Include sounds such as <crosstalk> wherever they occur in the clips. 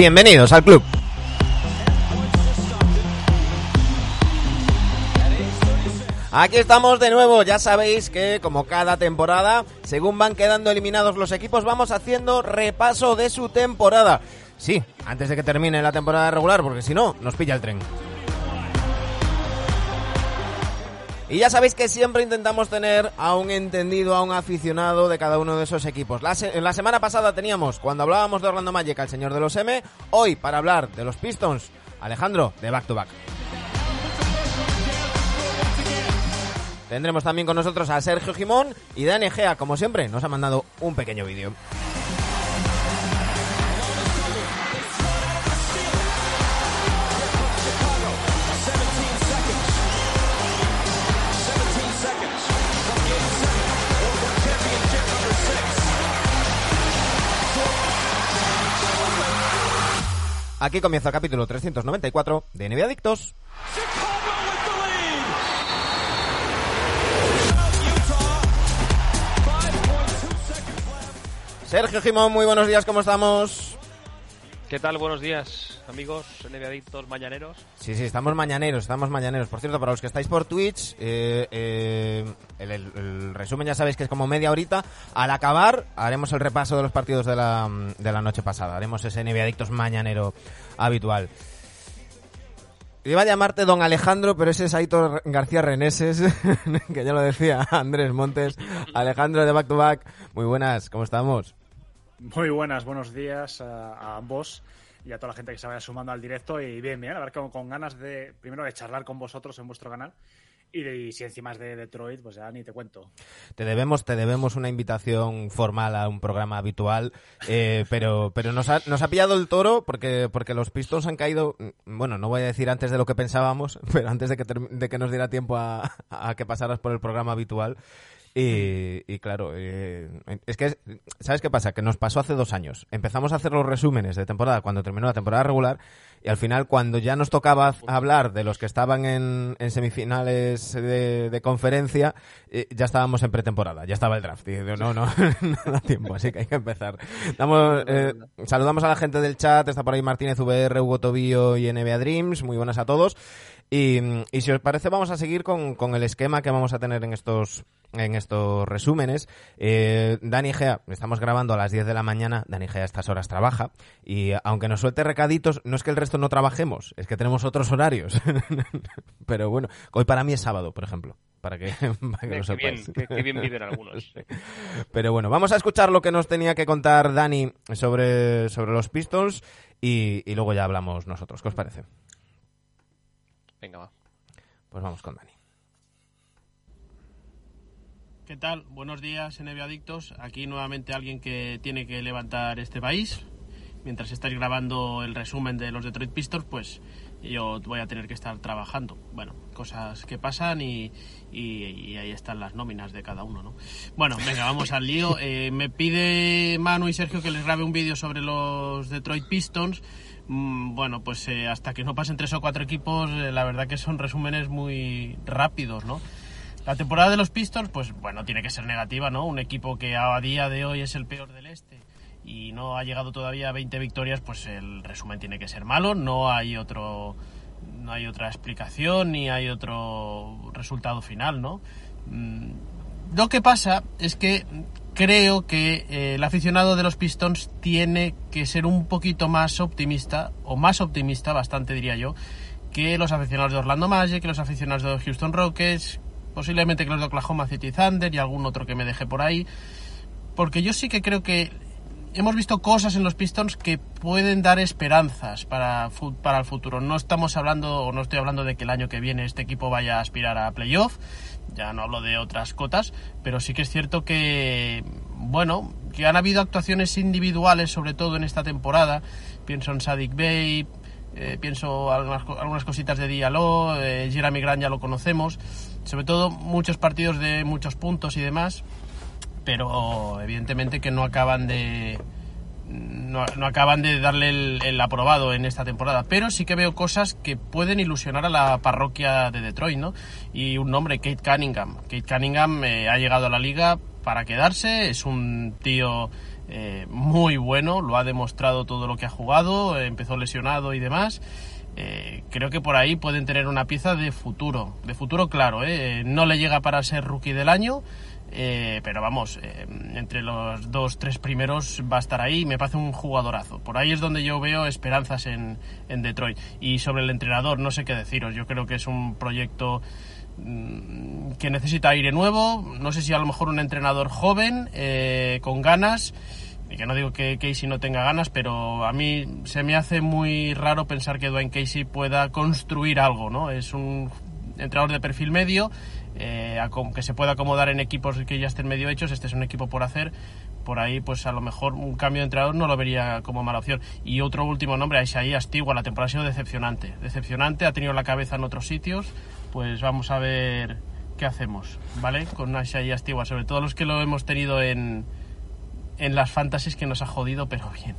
Bienvenidos al club. Aquí estamos de nuevo, ya sabéis que como cada temporada, según van quedando eliminados los equipos, vamos haciendo repaso de su temporada. Sí, antes de que termine la temporada regular, porque si no, nos pilla el tren. Y ya sabéis que siempre intentamos tener a un entendido, a un aficionado de cada uno de esos equipos. La, la semana pasada teníamos, cuando hablábamos de Orlando Magic, al señor de los M. Hoy, para hablar de los Pistons, Alejandro, de Back to Back. Tendremos también con nosotros a Sergio Jimón y Dani Egea, como siempre, nos ha mandado un pequeño vídeo. Aquí comienza el capítulo 394 de NBA Adictos. Sergio Jimón, muy buenos días, ¿cómo estamos? ¿Qué tal? Buenos días, amigos NBA Adictos mañaneros. Sí, sí, estamos mañaneros, estamos mañaneros. Por cierto, para los que estáis por Twitch, eh, eh, el, el- el resumen ya sabéis que es como media horita. Al acabar, haremos el repaso de los partidos de la, de la noche pasada. Haremos ese NBA Adictos mañanero habitual. Iba a llamarte Don Alejandro, pero ese es Aitor García Reneses, <laughs> que ya lo decía Andrés Montes. Alejandro de Back to Back, muy buenas, ¿cómo estamos? Muy buenas, buenos días a, a ambos y a toda la gente que se vaya sumando al directo. Y bien, bien, a ver, con, con ganas de, primero, de charlar con vosotros en vuestro canal. Y, de- y si encima es de Detroit, pues ya ni te cuento. Te debemos, te debemos una invitación formal a un programa habitual, eh, <laughs> pero, pero nos ha, nos ha pillado el toro porque, porque los Pistons han caído, mm, bueno, no voy a decir antes de lo que pensábamos, <laughs> pero antes de que, de que nos diera tiempo a, a que pasaras por el programa habitual. Y, y claro, eh, es que, ¿sabes qué pasa? Que nos pasó hace dos años. Empezamos a hacer los resúmenes de temporada cuando terminó la temporada regular y al final cuando ya nos tocaba hablar de los que estaban en, en semifinales de, de conferencia, eh, ya estábamos en pretemporada, ya estaba el draft. Y digo, no, no, <laughs> no da tiempo, así que hay que empezar. Damos, eh, saludamos a la gente del chat, está por ahí Martínez VR, Hugo Tobío y NBA Dreams, muy buenas a todos. Y, y si os parece, vamos a seguir con, con el esquema que vamos a tener en estos en estos resúmenes. Eh, Dani Gea, estamos grabando a las 10 de la mañana, Dani Gea a estas horas trabaja y aunque nos suelte recaditos, no es que el resto no trabajemos, es que tenemos otros horarios. <laughs> Pero bueno, hoy para mí es sábado, por ejemplo, para que, <laughs> para que lo qué, bien, sepáis. qué, qué bien viven algunos. <laughs> Pero bueno, vamos a escuchar lo que nos tenía que contar Dani sobre, sobre los Pistols y, y luego ya hablamos nosotros. ¿Qué os parece? Venga, va. Pues vamos con Dani. ¿Qué tal? Buenos días, NBA Adictos. Aquí nuevamente alguien que tiene que levantar este país. Mientras estáis grabando el resumen de los Detroit Pistons, pues yo voy a tener que estar trabajando. Bueno, cosas que pasan y, y- y ahí están las nóminas de cada uno, ¿no? Bueno, venga, vamos al lío. <laughs> Eh, me pide Manu y Sergio que les grabe un vídeo sobre los Detroit Pistons. Mm, Bueno, pues eh, hasta que no pasen tres o cuatro equipos, eh, la verdad que son resúmenes muy rápidos, ¿no? La temporada de los Pistons, pues bueno, tiene que ser negativa, ¿no? Un equipo que a día de hoy es el peor del este y no ha llegado todavía a 20 victorias, pues el resumen tiene que ser malo. No hay otro, no hay otra explicación ni hay otro resultado final, ¿no? Mm, Lo que pasa es que creo que eh, el aficionado de los Pistons tiene que ser un poquito más optimista, o más optimista, bastante diría yo, que los aficionados de Orlando Magic, que los aficionados de Houston Rockets, posiblemente que los de Oklahoma City Thunder y algún otro que me deje por ahí. Porque yo sí que creo que hemos visto cosas en los Pistons que pueden dar esperanzas para, para el futuro. No estamos hablando, o no estoy hablando de que el año que viene este equipo vaya a aspirar a playoff, ya no hablo de otras cotas, pero sí que es cierto que, bueno, que han habido actuaciones individuales, sobre todo en esta temporada. Pienso en Sadik Bey, eh, pienso algunas, algunas cositas de Diallo, eh, Jeremy Grant ya lo conocemos, sobre todo muchos partidos de muchos puntos y demás, pero evidentemente que no acaban de no, acaban de darle el, el aprobado en esta temporada, pero sí que veo cosas que pueden ilusionar a la parroquia de Detroit, ¿no? Y un nombre, Kate Cunningham. Kate Cunningham eh, ha llegado a la liga para quedarse, es un tío eh, muy bueno, lo ha demostrado todo lo que ha jugado, empezó lesionado y demás. Eh, creo que por ahí pueden tener una pieza de futuro, de futuro claro, ¿eh? no le llega para ser rookie del año, eh, pero vamos, entre los dos, tres primeros va a estar ahí, me parece un jugadorazo. Por ahí es donde yo veo esperanzas en, en Detroit. Y sobre el entrenador, no sé qué deciros, yo creo que es un proyecto mm, que necesita aire nuevo, no sé si a lo mejor un entrenador joven, con ganas y que no digo que Casey no tenga ganas, pero a mí se me hace muy raro pensar que Dwayne Casey pueda construir algo, ¿no? Es un entrenador de perfil medio, eh, que se pueda acomodar en equipos que ya estén medio hechos, este es un equipo por hacer, por ahí pues a lo mejor un cambio de entrenador no lo vería como mala opción. Y otro último nombre, Isaías Astigua, la temporada ha sido decepcionante, decepcionante, ha tenido la cabeza en otros sitios, pues vamos a ver qué hacemos, ¿vale? Con Isaías Astigua, sobre todo los que lo hemos tenido en en las fantasies que nos ha jodido, pero bien.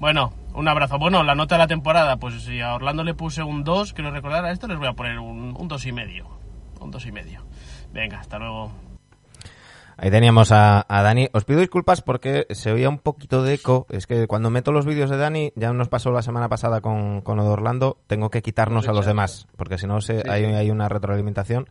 Bueno, un abrazo. Bueno, la nota de la temporada, pues si a Orlando le puse un 2, quiero recordar, a esto les voy a poner un, un 2 y medio. Un 2 y medio. Venga, hasta luego. Ahí teníamos a, Dani. Os pido disculpas porque se oía un poquito de eco. Es que cuando meto los vídeos de Dani, ya nos pasó la semana pasada con, con Orlando, tengo que quitarnos a los demás, porque si no se, hay, hay una retroalimentación.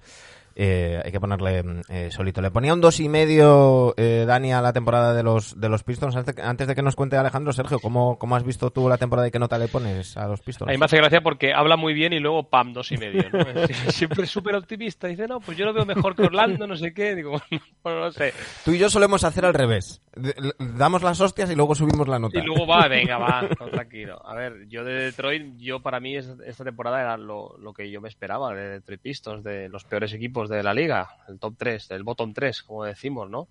Eh, hay que ponerle mm, eh, solito. Le ponía un dos y medio eh, Dani a la temporada de los de los Pistons. Antes de que nos cuente Alejandro, Sergio, ¿cómo, ¿cómo has visto tú la temporada y qué nota le pones a los Pistons? A mí me hace gracia porque habla muy bien y luego pam, dos y medio. <laughs> Siempre es súper optimista. Dice, no, pues yo lo veo mejor que Orlando, no sé qué. Digo, <laughs> bueno, no sé. Tú y yo solemos hacer al revés. Damos las hostias y luego subimos la nota. Y luego va, <laughs> venga, va, tranquilo. A ver, yo de Detroit, yo para mí esta temporada era lo, lo que yo me esperaba de Detroit Pistons, de los peores equipos de la liga, el top 3, el bottom 3, como decimos, ¿no?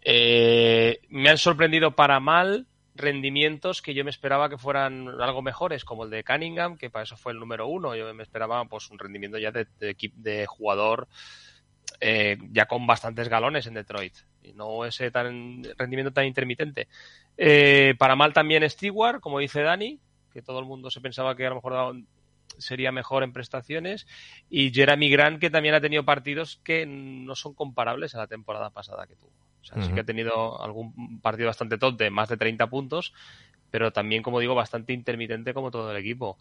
Eh, me han sorprendido para mal rendimientos que yo me esperaba que fueran algo mejores, como el de Cunningham, que para eso fue el número uno. Yo me esperaba pues un rendimiento ya de, de, de jugador eh, ya con bastantes galones en Detroit. Y no ese tan rendimiento tan intermitente. Eh, para mal también Stewart, como dice Dani, que todo el mundo se pensaba que a lo mejor sería mejor en prestaciones. Y Jeremy Grant, que también ha tenido partidos que no son comparables a la temporada pasada que tuvo. O sea, sí que ha tenido algún partido bastante top de más de 30 puntos, pero también, como digo, bastante intermitente como todo el equipo.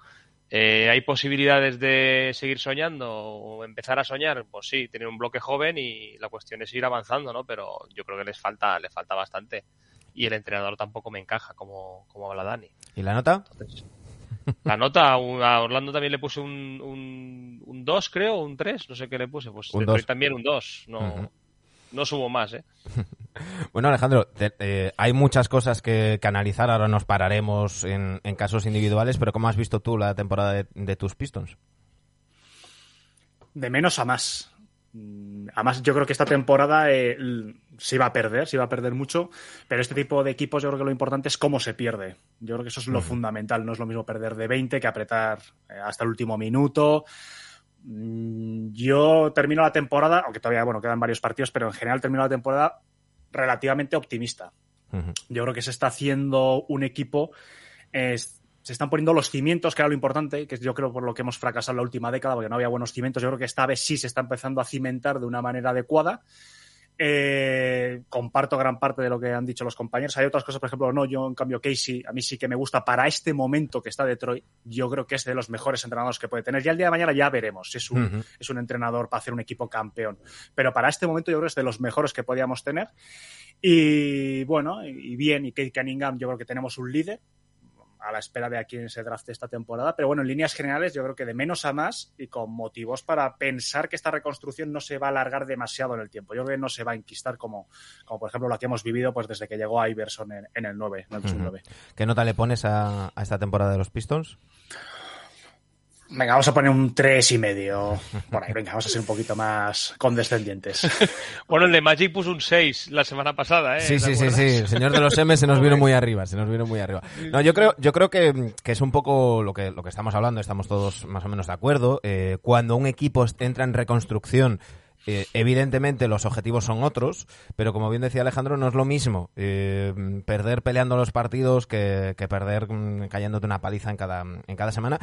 Eh, ¿Hay posibilidades de seguir soñando o empezar a soñar? Pues sí, tener un bloque joven y la cuestión es ir avanzando, ¿no? Pero yo creo que les falta, les falta bastante. Y el entrenador tampoco me encaja, como, como habla Dani. ¿Y la nota? La nota, a Orlando también le puse un, un, 2, creo, un 3, no sé qué le puse. Pues un también un 2. No, no subo más, ¿eh? <laughs> bueno, Alejandro, eh, hay muchas cosas que, analizar. Ahora nos pararemos en, casos individuales, pero ¿cómo has visto tú la temporada de tus Pistons? De menos a más. Mm, además, yo creo que esta temporada eh, se iba a perder, se iba a perder mucho, pero este tipo de equipos yo creo que lo importante es cómo se pierde. Yo creo que eso es lo fundamental, no es lo mismo perder de 20 que apretar eh, hasta el último minuto. Mm, yo termino la temporada, aunque todavía bueno, quedan varios partidos, pero en general termino la temporada relativamente optimista. Yo creo que se está haciendo un equipo se están poniendo los cimientos, que era lo importante, que yo creo por lo que hemos fracasado en la última década, porque no había buenos cimientos. Yo creo que esta vez sí se está empezando a cimentar de una manera adecuada. Eh, comparto gran parte de lo que han dicho los compañeros. Hay otras cosas, por ejemplo, no, yo en cambio Casey, a mí sí que me gusta para este momento que está Detroit, yo creo que es de los mejores entrenadores que puede tener. Ya el día de mañana ya veremos si es un, es un entrenador para hacer un equipo campeón. Pero para este momento yo creo que es de los mejores que podíamos tener. Y bueno, y bien, y Kate Cunningham, yo creo que tenemos un líder, a la espera de a quién se drafte esta temporada. Pero bueno, en líneas generales yo creo que de menos a más y con motivos para pensar que esta reconstrucción no se va a alargar demasiado en el tiempo. Yo creo que no se va a enquistar como, como por ejemplo la que hemos vivido pues desde que llegó Iverson en, en el 9, en el 2009. ¿Qué nota le pones a, a esta temporada de los Pistons? Venga, vamos a poner un tres y medio. Por ahí, venga, vamos a ser un poquito más condescendientes. <laughs> bueno, el de Magic puso un 6 la semana pasada, ¿eh? Sí, sí, sí, sí. El señor de los M se nos vino muy arriba, se nos vino muy arriba. No, yo creo, yo creo que, que es un poco lo que, lo que estamos hablando, estamos todos más o menos de acuerdo. Eh, cuando un equipo entra en reconstrucción, eh, evidentemente los objetivos son otros, pero como bien decía Alejandro, no es lo mismo eh, perder peleando los partidos que, que perder mm, cayéndote una paliza en cada, en cada semana.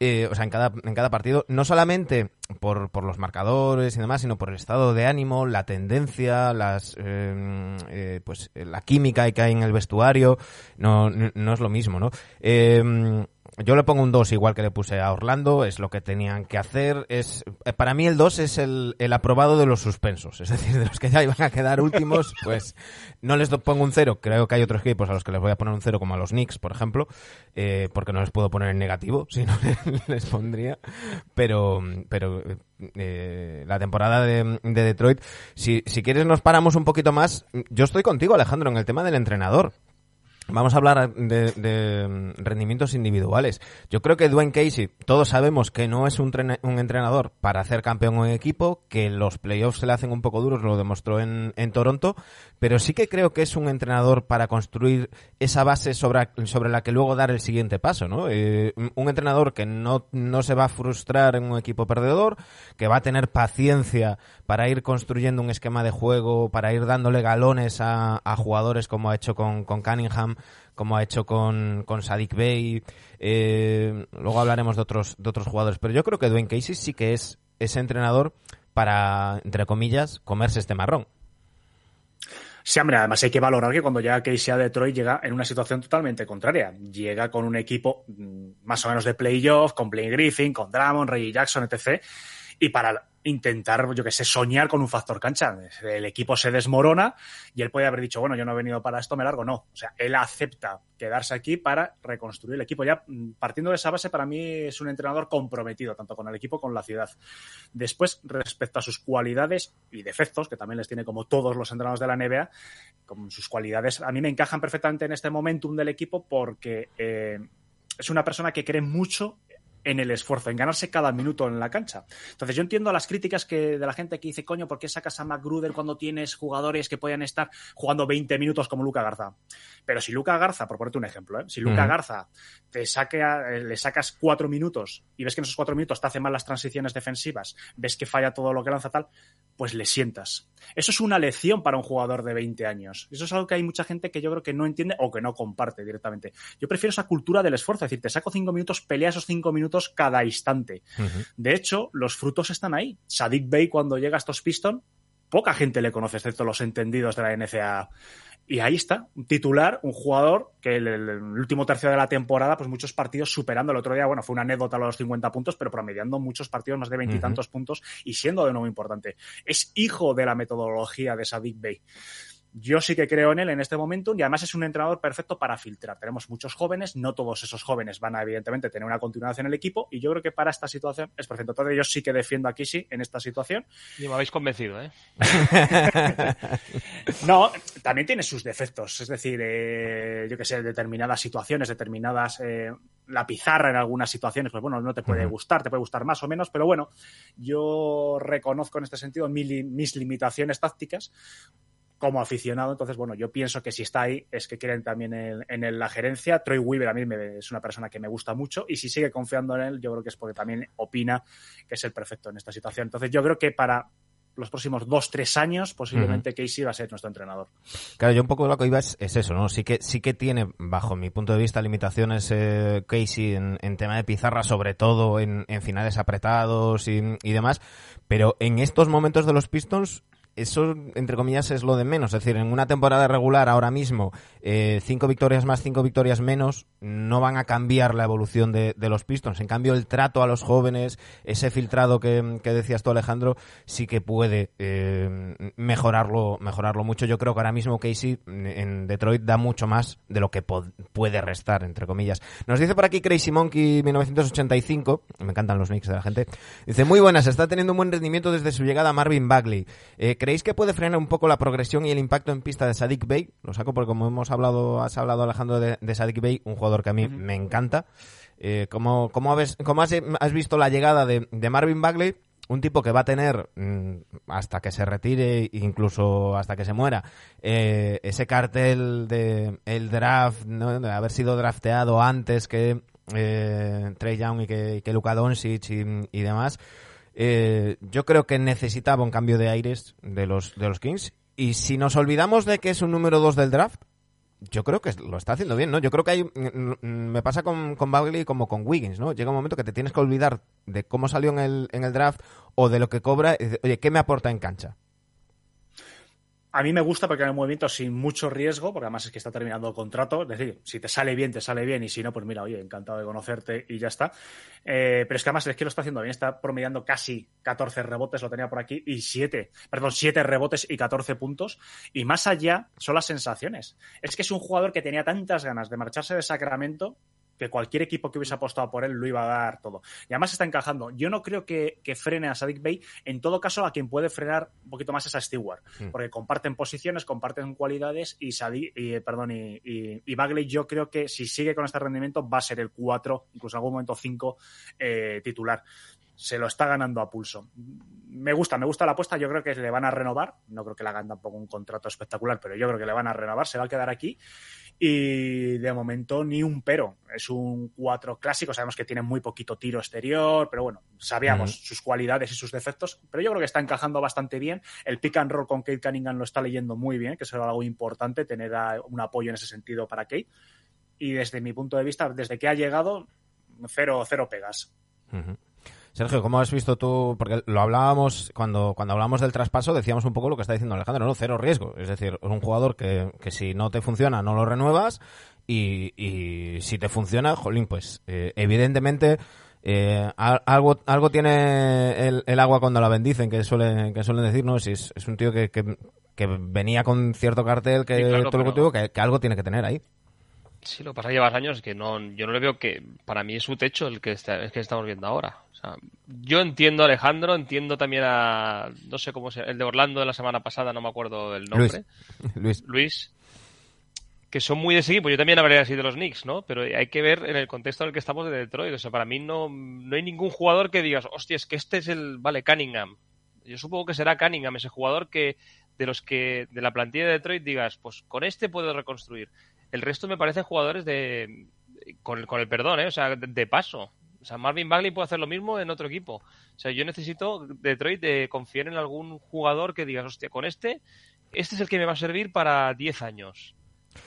Eh, o sea, en cada, en cada partido, no solamente por, por los marcadores y demás, sino por el estado de ánimo, la tendencia, las, eh, eh, pues, la química que hay en el vestuario, no, no es lo mismo, ¿no? Yo le pongo un 2 igual que le puse a Orlando, es lo que tenían que hacer. Es Para mí el 2 es el, el aprobado de los suspensos, es <laughs> decir, de los que ya iban a quedar últimos, <laughs> pues no les pongo un 0, creo que hay otros equipos a los que les voy a poner un 0, como a los Knicks, por ejemplo, eh, porque no les puedo poner en negativo, <laughs> si no les pondría, pero, pero eh, la temporada de, de Detroit, si, si quieres nos paramos un poquito más, yo estoy contigo Alejandro en el tema del entrenador. Vamos a hablar de, mm, rendimientos individuales. Yo creo que Dwayne Casey, todos sabemos que no es un, entrenador para hacer campeón en equipo, que los playoffs se le hacen un poco duros, lo demostró en, Toronto, pero sí que creo que es un entrenador para construir esa base sobre, sobre la que luego dar el siguiente paso, ¿no? Eh, un entrenador que no, no se va a frustrar en un equipo perdedor, que va a tener paciencia para ir construyendo un esquema de juego, para ir dándole galones a, jugadores como ha hecho con, Cunningham, como ha hecho con, con Sadik Bey. Eh, luego hablaremos de otros, de otros jugadores. Pero yo creo que Dwayne Casey sí que es ese entrenador para, entre comillas, comerse este marrón. Sí, hombre, además hay que valorar que cuando llega Casey a Detroit llega en una situación totalmente contraria. Llega con un equipo mm, más o menos de playoff, con Blaine Griffin, con Drummond, Reggie Jackson, etc. Y para intentar, yo que sé, soñar con un factor cancha. El equipo se desmorona y él puede haber dicho, bueno, yo no he venido para esto, me largo. No. O sea, él acepta quedarse aquí para reconstruir el equipo. Ya mm, partiendo de esa base, para mí es un entrenador comprometido, tanto con el equipo como con la ciudad. Después, respecto a sus cualidades y defectos, que también les tiene como todos los entrenadores de la NBA, con sus cualidades, a mí me encajan perfectamente en este momentum del equipo porque eh, es una persona que cree mucho en el esfuerzo, en ganarse cada minuto en la cancha. Entonces yo entiendo las críticas que de la gente que dice, coño, ¿por qué sacas a McGruder cuando tienes jugadores que puedan estar jugando 20 minutos como Luca Garza? Pero si Luca Garza, por ponerte un ejemplo, ¿eh? si Luca Garza te saque eh, le sacas cuatro minutos y ves que en esos cuatro minutos te hace mal las transiciones defensivas, ves que falla todo lo que lanza tal, pues le sientas. Eso es una lección para un jugador de 20 años. Eso es algo que hay mucha gente que yo creo que no entiende o que no comparte directamente. Yo prefiero esa cultura del esfuerzo, es decir, te saco cinco minutos, pelea esos cinco minutos cada instante. De hecho, los frutos están ahí. Sadik Bey, cuando llega a estos Pistons, poca gente le conoce, excepto los entendidos de la NCAA. Y ahí está, un titular, un jugador que el, el, último tercio de la temporada, pues muchos partidos superando. El otro día, bueno, fue una anécdota a los 50 puntos, pero promediando muchos partidos, más de veintitantos puntos y siendo de nuevo importante. Es hijo de la metodología de Sadik Bey. Yo sí que creo en él en este momento y además es un entrenador perfecto para filtrar. Tenemos muchos jóvenes, no todos esos jóvenes van a evidentemente tener una continuación en el equipo y yo creo que para esta situación es perfecto. Entonces yo sí que defiendo a sí en esta situación. Y me habéis convencido, ¿eh? <laughs> no, también tiene sus defectos, es decir, eh, yo que sé, determinadas situaciones, determinadas... Eh, la pizarra en algunas situaciones, pues bueno, no te puede gustar, te puede gustar más o menos, pero bueno, yo reconozco en este sentido mis limitaciones tácticas como aficionado. Entonces, bueno, yo pienso que si está ahí es que quieren también en, la gerencia. Troy Weaver a mí me, es una persona que me gusta mucho y si sigue confiando en él, yo creo que es porque también opina que es el perfecto en esta situación. Entonces, yo creo que para los próximos dos, tres años, posiblemente Casey va a ser nuestro entrenador. Claro, yo un poco lo que iba es, eso, ¿no? Sí que, sí que tiene, bajo mi punto de vista, limitaciones eh, Casey en, tema de pizarra, sobre todo en, finales apretados y, y, demás, pero en estos momentos de los Pistons eso, entre comillas, es lo de menos. Es decir, en una temporada regular ahora mismo, eh, cinco victorias más, cinco victorias menos, no van a cambiar la evolución de, los Pistons. En cambio, el trato a los jóvenes, ese filtrado que, decías tú, Alejandro, sí que puede eh, mejorarlo, mejorarlo mucho. Yo creo que ahora mismo Casey en Detroit da mucho más de lo que puede restar, entre comillas. Nos dice por aquí Crazy Monkey 1985, me encantan los mix de la gente, dice, muy buenas, está teniendo un buen rendimiento desde su llegada a Marvin Bagley. Eh, ¿Creéis que puede frenar un poco la progresión y el impacto en pista de Sadik Bey? Lo saco porque como hemos hablado, has hablado Alejandro de, de Sadik Bey, un jugador que a mí me encanta. Eh, ¿Cómo, has, has, visto la llegada de, Marvin Bagley? Un tipo que va a tener mm, hasta que se retire, incluso hasta que se muera, eh, ese cartel de el draft, de haber sido drafteado antes que eh, Trey Young y que, que Luka Doncic y demás. Eh, yo creo que necesitaba un cambio de aires de los, de los Kings. Y si nos olvidamos de que es un número 2 del draft, yo creo que lo está haciendo bien, ¿no? Yo creo que hay, mm, mm, me pasa con, con Bagley como con Wiggins, ¿no? Llega un momento que te tienes que olvidar de cómo salió en el, en el draft o de lo que cobra, y oye, ¿qué me aporta en cancha? A mí me gusta porque hay un movimiento sin mucho riesgo, porque además es que está terminando el contrato. Es decir, si te sale bien, te sale bien, y si no, pues mira, oye, encantado de conocerte y ya está. Eh, pero es que además es que lo está haciendo bien, está promediando casi 14 rebotes, lo tenía por aquí, y 7, perdón, 7 rebotes y 14 puntos. Y más allá son las sensaciones. Es que es un jugador que tenía tantas ganas de marcharse de Sacramento que cualquier equipo que hubiese apostado por él lo iba a dar todo. Y además está encajando. Yo no creo que, frene a Sadik Bey. En todo caso, a quien puede frenar un poquito más es a Stewart, hmm. porque comparten posiciones, comparten cualidades y Sadik, y, perdón, y, Bagley yo creo que si sigue con este rendimiento va a ser el 4, incluso en algún momento 5 eh, titular se lo está ganando a pulso. Me gusta, me gusta la apuesta. Yo creo que le van a renovar. No creo que le hagan tampoco un contrato espectacular, pero yo creo que le van a renovar. Se va a quedar aquí. Y de momento ni un pero. Es un 4 clásico. Sabemos que tiene muy poquito tiro exterior, pero bueno, sabíamos sus cualidades y sus defectos. Pero yo creo que está encajando bastante bien. El pick and roll con Kate Cunningham lo está leyendo muy bien, que será algo importante tener un apoyo en ese sentido para Kate. Y desde mi punto de vista, desde que ha llegado, cero, cero pegas. Sergio, ¿cómo has visto tú? Porque lo hablábamos cuando, cuando hablamos del traspaso, decíamos un poco lo que está diciendo Alejandro, ¿no? Cero riesgo. Es decir, es un jugador que, que si no te funciona, no lo renuevas. Y, y si te funciona, jolín, pues eh, evidentemente eh, algo, algo tiene el, el, agua cuando la bendicen, que suelen, que suelen decir, ¿no? Si es, es un tío que, que, que, venía con cierto cartel que todo lo que, que, que algo tiene que tener ahí. Sí, lo que pasa que llevas años que no, yo no le veo que para mí es su techo el que, está, que estamos viendo ahora. Sea, yo entiendo a Alejandro, entiendo también a, no sé cómo se, el de Orlando de la semana pasada, no me acuerdo el nombre. <laughs> Luis. Luis. que son muy de ese equipo. Yo también habría así de los Knicks, ¿no? Pero hay que ver en el contexto en el que estamos de Detroit. O sea, para mí no, no hay ningún jugador que digas, hostia, es que este es el, vale, Cunningham. Yo supongo que será Cunningham, ese jugador que de los que de la plantilla de Detroit digas, pues con este puedo reconstruir. El resto me parecen jugadores de. Con el, con el perdón, ¿eh? O sea, de, paso. O sea, Marvin Bagley puede hacer lo mismo en otro equipo. O sea, yo necesito Detroit de confiar en algún jugador que digas, hostia, con este, este es el que me va a servir para 10 años.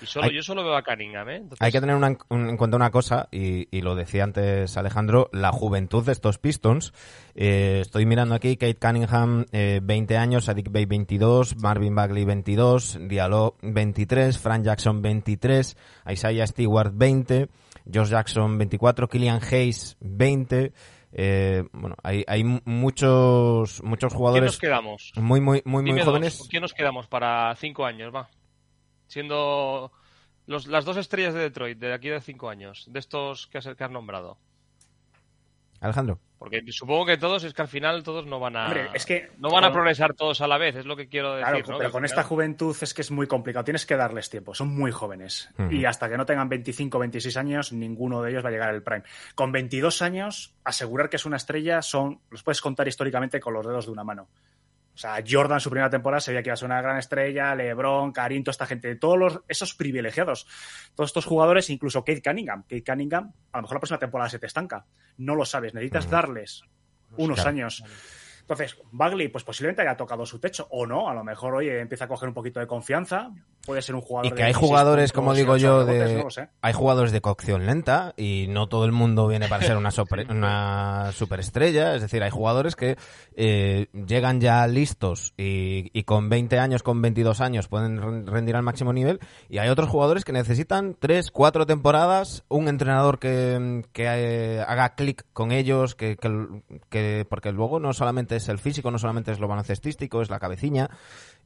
Y solo, yo solo veo a Cunningham, ¿eh? Hay que tener en cuenta una cosa, y, lo decía antes Alejandro, la juventud de estos Pistons. Eh, estoy mirando aquí, Kate Cunningham, 20 eh, años, Sadik Bey, 22, Marvin Bagley, 22, Diallo, 23, Frank Jackson, 23, Isaiah Stewart, 20, Josh Jackson, 24, Killian Hayes, 20... Eh, bueno, hay, hay muchos muchos jugadores. ¿Quién nos quedamos? Muy, muy, muy, muy jóvenes. ¿Quién nos quedamos para cinco años? Va siendo los, las dos estrellas de Detroit de aquí de cinco años, de estos que has, que has nombrado? Alejandro. Porque supongo que todos es que al final todos no van a Hombre, es que, no van a progresar todos a la vez, es lo que quiero decir. Claro, pero con esta juventud es que es muy complicado. Tienes que darles tiempo, son muy jóvenes. Y hasta que no tengan 25 26 años, ninguno de ellos va a llegar al prime. Con 22 años, asegurar que es una estrella son los puedes contar históricamente con los dedos de una mano. O sea, Jordan, su primera temporada, se veía que iba a ser una gran estrella, LeBron, Karim, toda esta gente, todos los, esos privilegiados, todos estos jugadores, incluso Kate Cunningham. Kate Cunningham, a lo mejor la próxima temporada se te estanca. No lo sabes, necesitas darles unos años. Entonces, Bagley, pues posiblemente haya tocado su techo, o no, a lo mejor, oye, empieza a coger un poquito de confianza, puede ser un jugador. Y que hay jugadores, como digo yo, de, hay jugadores de cocción lenta y no todo el mundo viene para ser una, <laughs> una superestrella. Es decir, hay jugadores que eh, llegan ya listos y, y, con 20 años, con 22 años pueden rendir al máximo nivel. Y hay otros jugadores que necesitan 3, 4 temporadas, un entrenador que, que eh, haga clic con ellos, que, que, que, porque luego no solamente es el físico, no solamente es lo baloncestístico, es la cabeciña.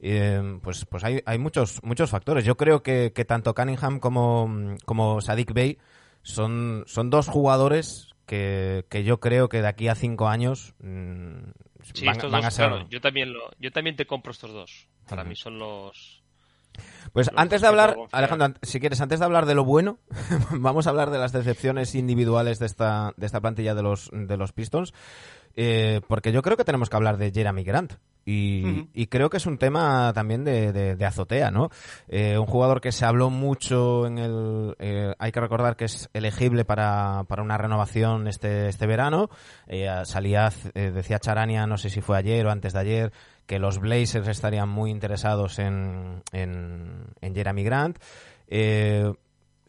Eh, pues pues hay, hay muchos muchos factores. Yo creo que, tanto Cunningham como, como Sadik Bey son, son dos jugadores que, que yo creo que de aquí a cinco años mm, van, a ser... yo, también lo, yo también te compro estos dos. Para mí son los... Pues antes de hablar, Alejandro, si quieres, antes de hablar de lo bueno, <laughs> vamos a hablar de las decepciones individuales de esta, de esta plantilla de los, de los Pistons. Eh, porque yo creo que tenemos que hablar de Jeremy Grant. Y, creo que es un tema también de, azotea, ¿no? Eh, un jugador que se habló mucho en el... Eh, hay que recordar que es elegible para, para una renovación este, este verano. salía, decía Charania, no sé si fue ayer o antes de ayer, que los Blazers estarían muy interesados en, en, en Jeremy Grant.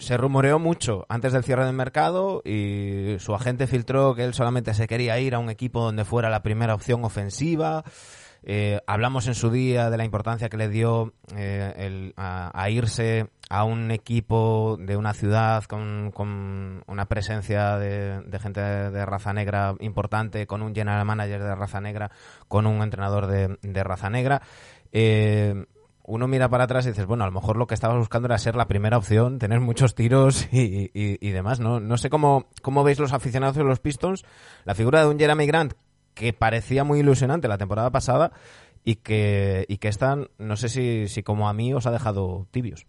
Se rumoreó mucho antes del cierre del mercado y su agente filtró que él solamente se quería ir a un equipo donde fuera la primera opción ofensiva. Eh, hablamos en su día de la importancia que le dio eh, el, a, irse a un equipo de una ciudad con, con una presencia de, de, gente de raza negra importante, con un general manager de raza negra, con un entrenador de, de raza negra. Eh, uno mira para atrás y dices, bueno, a lo mejor lo que estabas buscando era ser la primera opción, tener muchos tiros y, y, demás, ¿no? No sé cómo, cómo veis los aficionados de los Pistons la figura de un Jeremy Grant que parecía muy ilusionante la temporada pasada y que, y que están, no sé si, si como a mí os ha dejado tibios.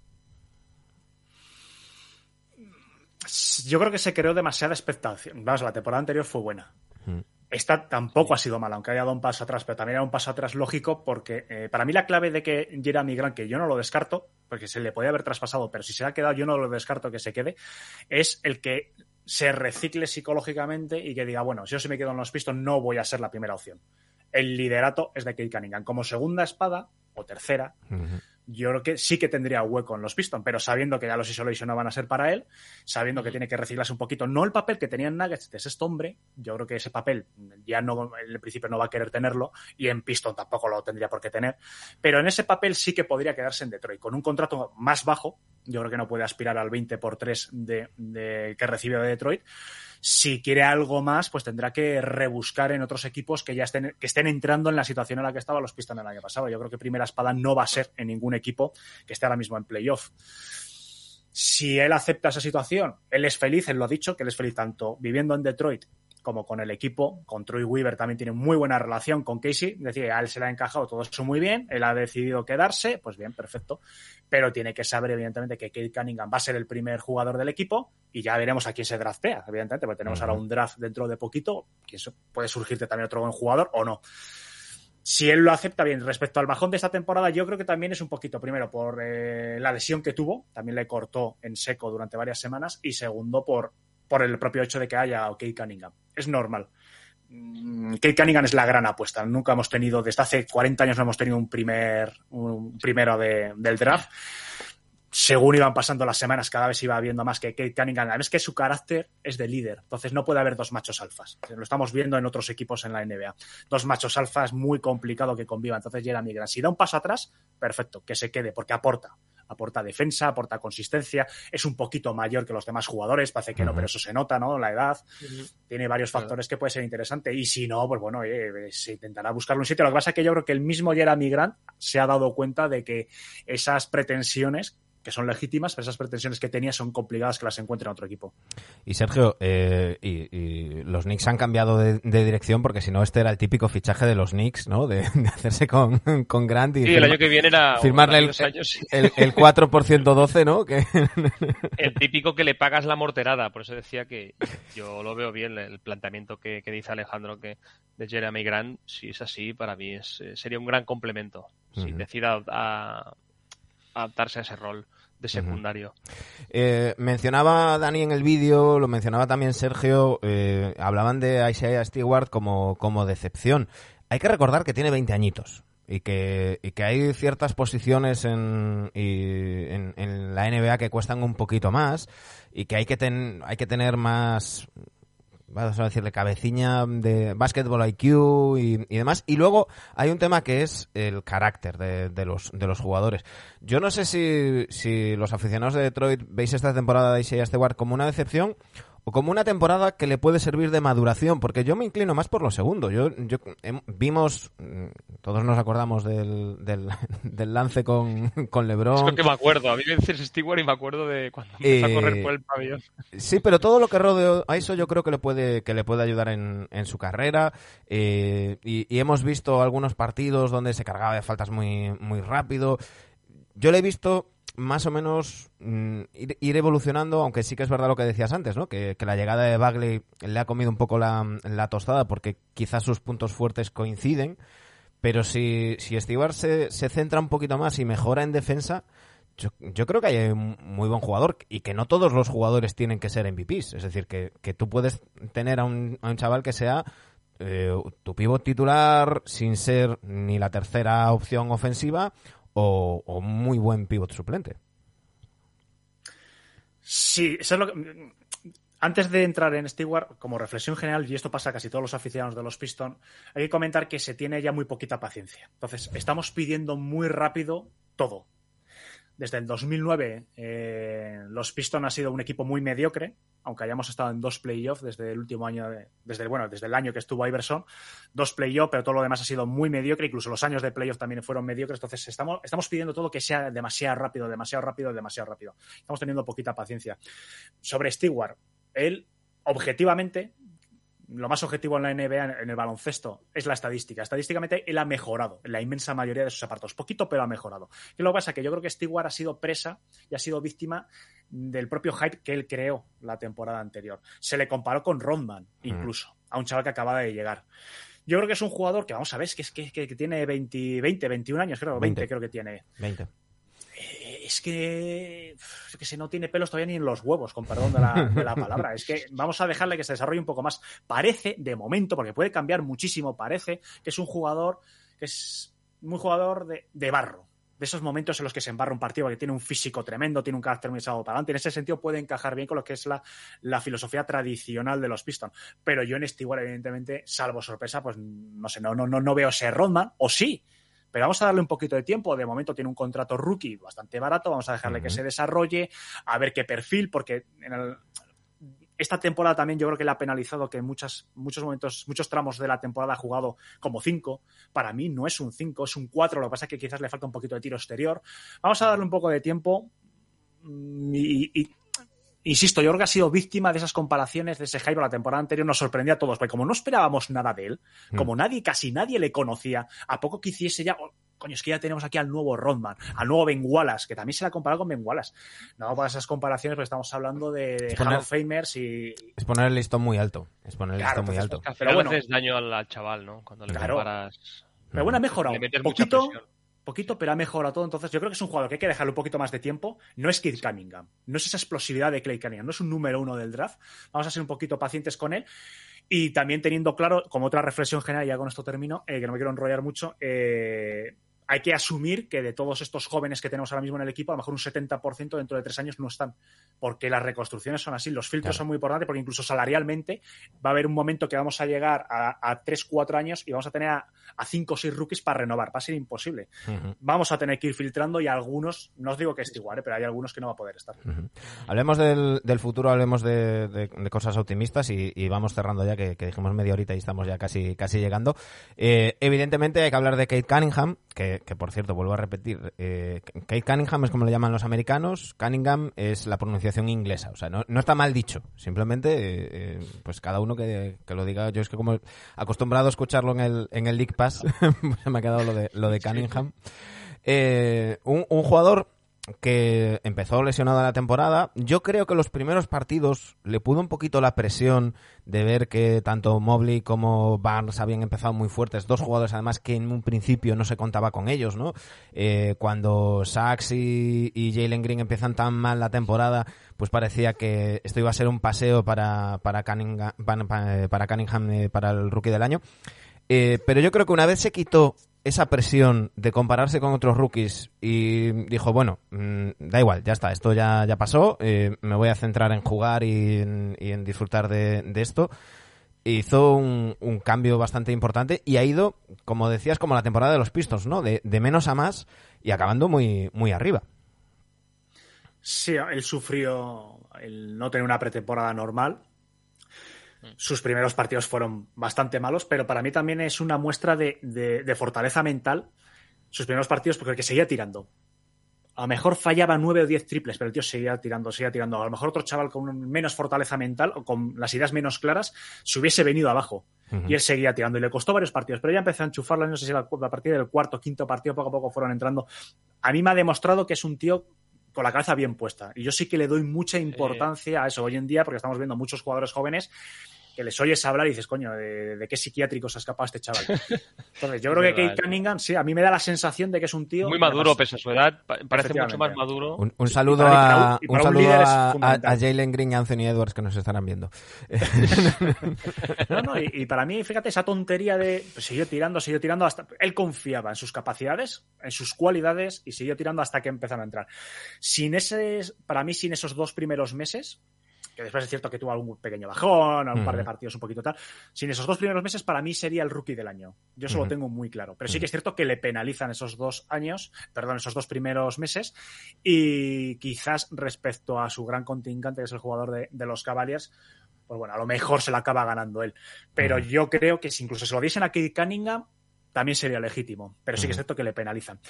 Yo creo que se creó demasiada expectación. Vamos, la temporada anterior fue buena. Mm. Esta tampoco ha sido mala, aunque haya dado un paso atrás, pero también era un paso atrás lógico porque eh, para mí la clave de que Jeremy Grant, que yo no lo descarto, porque se le podía haber traspasado, pero si se ha quedado yo no lo descarto que se quede, es el que se recicle psicológicamente y que diga, bueno, si yo se me quedo en los pistos no voy a ser la primera opción. El liderato es de Kate Cunningham. Como segunda espada, o tercera, yo creo que sí que tendría hueco en los Pistons, pero sabiendo que ya los Isolation no van a ser para él, sabiendo que tiene que reciclarse un poquito, no el papel que tenía en Nuggets de este hombre, yo creo que ese papel ya no, en el principio no va a querer tenerlo, y en Piston tampoco lo tendría por qué tener, pero en ese papel sí que podría quedarse en Detroit, con un contrato más bajo, yo creo que no puede aspirar al 20 por 3 de, de que recibe de Detroit, si quiere algo más, pues tendrá que rebuscar en otros equipos que ya estén, que estén entrando en la situación en la que estaban los Pistons el año pasado. Yo creo que Primera Espada no va a ser en ningún equipo que esté ahora mismo en playoff. Si él acepta esa situación, él es feliz, él lo ha dicho, que él es feliz tanto viviendo en Detroit como con el equipo. Con Troy Weaver también tiene muy buena relación con Casey. Es decir, a él se le ha encajado todo eso muy bien. Él ha decidido quedarse. Pues bien, perfecto. Pero tiene que saber, evidentemente, que Kate Cunningham va a ser el primer jugador del equipo y ya veremos a quién se draftea, evidentemente, porque tenemos ahora un draft dentro de poquito. Que eso puede surgirte también otro buen jugador o no. Si él lo acepta bien respecto al bajón de esta temporada, yo creo que también es un poquito, primero, por eh, la lesión que tuvo, también le cortó en seco durante varias semanas, y segundo, por por el propio hecho de que haya Kate Cunningham. Es normal. Mm, Kate Cunningham es la gran apuesta. Nunca hemos tenido, desde hace 40 años no hemos tenido un primer, un primero del draft. Según iban pasando las semanas, cada vez iba viendo más que Kate Cunningham. Además que su carácter es de líder. Entonces no puede haber dos machos alfas. Lo estamos viendo en otros equipos en la NBA. Dos machos alfas muy complicado que convivan. Entonces Jeremy Grant, si da un paso atrás, perfecto, que se quede, porque aporta aporta defensa, aporta consistencia, es un poquito mayor que los demás jugadores, parece que no, pero eso se nota, ¿no? La edad, tiene varios factores que puede ser interesante y si no, pues bueno, eh, se intentará buscarle un sitio. Lo que pasa es que yo creo que el mismo Jeremy Grant se ha dado cuenta de que esas pretensiones que son legítimas, pero esas pretensiones que tenía son complicadas que las encuentre en otro equipo. Y Sergio, eh, y, los Knicks han cambiado de, dirección porque si no este era el típico fichaje de los Knicks, ¿no? De, hacerse con, con, Grant y el año que viene era firmarle el, el, 4 por 12, ¿no? Que... El típico que le pagas la morterada, por eso decía que yo lo veo bien el planteamiento que, dice Alejandro que de Jeremy Grant, si es así, para mí es, eh, sería un gran complemento. Si decida a, adaptarse a ese rol de secundario. Eh, mencionaba Dani en el vídeo, lo mencionaba también Sergio, eh, hablaban de Isaiah Stewart como, como decepción. Hay que recordar que tiene 20 añitos y que, y que hay ciertas posiciones en, en, en, la NBA que cuestan un poquito más y que hay que, ten, hay que tener más vamos a decirle, cabeciña de basketball IQ y, y, demás. Y luego hay un tema que es el carácter de, de, los, de los jugadores. Yo no sé si, si los aficionados de Detroit veis esta temporada de Isaiah Stewart como una decepción o como una temporada que le puede servir de maduración, porque yo me inclino más por lo segundo. Yo, yo vimos, mm, todos nos acordamos del, del, <laughs> lance con, con LeBron. Es que me acuerdo, a mí me dices Stewart y me acuerdo de cuando empezó a correr por el pabellón. Sí, pero todo lo que rodeó a eso yo creo que le puede, que le puede ayudar en, en su carrera. Eh, y, y hemos visto algunos partidos donde se cargaba de faltas muy, muy rápido. Yo le he visto más o menos mm, ir, evolucionando, aunque sí que es verdad lo que decías antes, ¿no? Que, la llegada de Bagley le ha comido un poco la, tostada porque quizás sus puntos fuertes coinciden, pero si, si Stewart se, se centra un poquito más y mejora en defensa, yo, yo, creo que hay un muy buen jugador y que no todos los jugadores tienen que ser MVPs. Es decir, que, que tú puedes tener a un, a un chaval que sea eh, tu pivot titular sin ser ni la tercera opción ofensiva o, muy buen pivot suplente. Sí, eso es lo que. Antes de entrar en Stewart, como reflexión general, y esto pasa a casi todos los aficionados de los Pistons, hay que comentar que se tiene ya muy poquita paciencia. Entonces, estamos pidiendo muy rápido todo. Desde el 2009, eh, los Pistons ha sido un equipo muy mediocre, aunque hayamos estado en dos playoffs desde el último año, de, desde, bueno, desde el año que estuvo Iverson, dos playoffs, pero todo lo demás ha sido muy mediocre, incluso los años de playoffs también fueron mediocres, entonces estamos, estamos pidiendo todo que sea demasiado rápido, demasiado rápido, demasiado rápido. Estamos teniendo poquita paciencia. Sobre Stewart, él, objetivamente, lo más objetivo en la NBA, en el baloncesto, es la estadística. Estadísticamente, él ha mejorado en la inmensa mayoría de sus apartados. Poquito, pero ha mejorado. ¿Qué lo que pasa? Que yo creo que Stewart ha sido presa y ha sido víctima del propio hype que él creó la temporada anterior. Se le comparó con Rodman, incluso, mm. a un chaval que acaba de llegar. Yo creo que es un jugador que, vamos a ver, es que, es que, que tiene 20, 20, 21 años, creo, 20, 20 creo que tiene. 20 es que, que se no tiene pelos todavía ni en los huevos, con perdón de la, palabra. Es que vamos a dejarle que se desarrolle un poco más. Parece, de momento, porque puede cambiar muchísimo, parece que es un jugador que es muy jugador de, de barro. De esos momentos en los que se embarra un partido, que tiene un físico tremendo, tiene un carácter muy echado para adelante. En ese sentido puede encajar bien con lo que es la, la filosofía tradicional de los Pistons. Pero yo en Stewart, evidentemente, salvo sorpresa, pues no sé, no, no, no veo ese Rodman, o sí, pero vamos a darle un poquito de tiempo. De momento tiene un contrato rookie bastante barato, vamos a dejarle uh -huh. que se desarrolle, a ver qué perfil, porque en el, esta temporada también yo creo que le ha penalizado que en muchas, muchos momentos, muchos tramos de la temporada ha jugado como 5. Para mí no es un 5, es un 4. Lo que pasa es que quizás le falta un poquito de tiro exterior. Vamos a darle un poco de tiempo y, y insisto, que ha sido víctima de esas comparaciones de ese Jairo la temporada anterior, nos sorprendió a todos, porque como no esperábamos nada de él, mm. como nadie, casi nadie le conocía, a poco que hiciese ya, oh, coño, es que ya tenemos aquí al nuevo Rodman, al nuevo Ben Wallace, que también se la ha comparado con Ben Wallace. No para esas comparaciones, porque estamos hablando de, de Hall of Famers y... Es poner el listón muy alto, es poner el claro, listón muy alto. Pero bueno, haces daño al chaval, ¿no? Cuando le claro. comparas... Pero bueno, ha mejorado. Un poquito, poquito, pero ha mejorado todo. Entonces, yo creo que es un jugador que hay que dejarle un poquito más de tiempo. No es Kid Cunningham, no es esa explosividad de Clay Cunningham, no es un número uno del draft. Vamos a ser un poquito pacientes con él. Y también teniendo claro, como otra reflexión general, ya con esto termino, eh, que no me quiero enrollar mucho, eh, hay que asumir que de todos estos jóvenes que tenemos ahora mismo en el equipo, a lo mejor un 70% dentro de tres años no están, porque las reconstrucciones son así, los filtros claro. son muy importantes, porque incluso salarialmente va a haber un momento que vamos a llegar a, a 3, 4 años y vamos a tener a, 5 o 6 rookies para renovar, va a ser imposible. Uh -huh. Vamos a tener que ir filtrando y algunos, no os digo que es igual, ¿eh? pero hay algunos que no va a poder estar. Uh -huh. Hablemos del, del, futuro, hablemos de, de, de cosas optimistas y, y, vamos cerrando ya, que, que, dijimos media horita y estamos ya casi, casi llegando. Eh, evidentemente hay que hablar de Kate Cunningham, que, que por cierto, vuelvo a repetir, eh, Kate Cunningham es como le llaman los americanos, Cunningham es la pronunciación inglesa, o sea, no, no está mal dicho, simplemente, eh, eh, pues cada uno que, que, lo diga, yo es que como acostumbrado a escucharlo en el, en el League Pass, <laughs> pues me ha quedado lo de, lo de Cunningham. Eh, un, un jugador que empezó lesionado la temporada. Yo creo que los primeros partidos le pudo un poquito la presión de ver que tanto Mobley como Barnes habían empezado muy fuertes. Dos jugadores además que en un principio no se contaba con ellos, ¿no? Eh, cuando Sachs y, Jalen Green empiezan tan mal la temporada, pues parecía que esto iba a ser un paseo para, para Cunningham, para, para, Cunningham, eh, para el rookie del año. Eh, pero yo creo que una vez se quitó esa presión de compararse con otros rookies y dijo, bueno, mmm, da igual, ya está, esto ya, ya pasó, eh, me voy a centrar en jugar y en, disfrutar de, esto. Hizo un, un, cambio bastante importante y ha ido, como decías, como la temporada de los Pistons, ¿no? De, de menos a más y acabando muy, muy arriba. Sí, él sufrió el no tener una pretemporada normal, sus primeros partidos fueron bastante malos, pero para mí también es una muestra de, de, de fortaleza mental. Sus primeros partidos, porque el que seguía tirando. A lo mejor fallaba nueve o diez triples, pero el tío seguía tirando, seguía tirando. A lo mejor otro chaval con menos fortaleza mental o con las ideas menos claras se hubiese venido abajo. Uh -huh. Y él seguía tirando. Y le costó varios partidos, pero ya empezó a enchufarlo. No sé si a partir del cuarto, quinto partido, poco a poco fueron entrando. A mí me ha demostrado que es un tío con la cabeza bien puesta. Y yo sí que le doy mucha importancia a eso hoy en día, porque estamos viendo muchos jugadores jóvenes que les oyes hablar y dices, coño, ¿de, qué psiquiátrico se ha escapado este chaval? <laughs> Entonces, yo creo que Kate Cunningham, sí, a mí me da la sensación de que es un tío... Muy maduro, pese a su edad, parece mucho más maduro. Un, saludo, a, un saludo a, Jalen Green y Anthony Edwards que nos estarán viendo. <laughs> no, no, y, para mí, fíjate, esa tontería de pues, siguió tirando, siguió tirando hasta... Él confiaba en sus capacidades, en sus cualidades y siguió tirando hasta que empezaron a entrar. Sin ese, para mí, sin esos dos primeros meses, que después es cierto que tuvo algún pequeño bajón, un par de partidos un poquito tal. Sin esos dos primeros meses, para mí sería el rookie del año. Yo eso lo tengo muy claro. Pero sí que es cierto que le penalizan esos dos años, perdón, esos dos primeros meses. Y quizás respecto a su gran contingente, que es el jugador de, los Cavaliers, pues bueno, a lo mejor se la acaba ganando él. Pero yo creo que si incluso se lo diesen a Kate Cunningham, también sería legítimo. Pero sí que es cierto que le penalizan.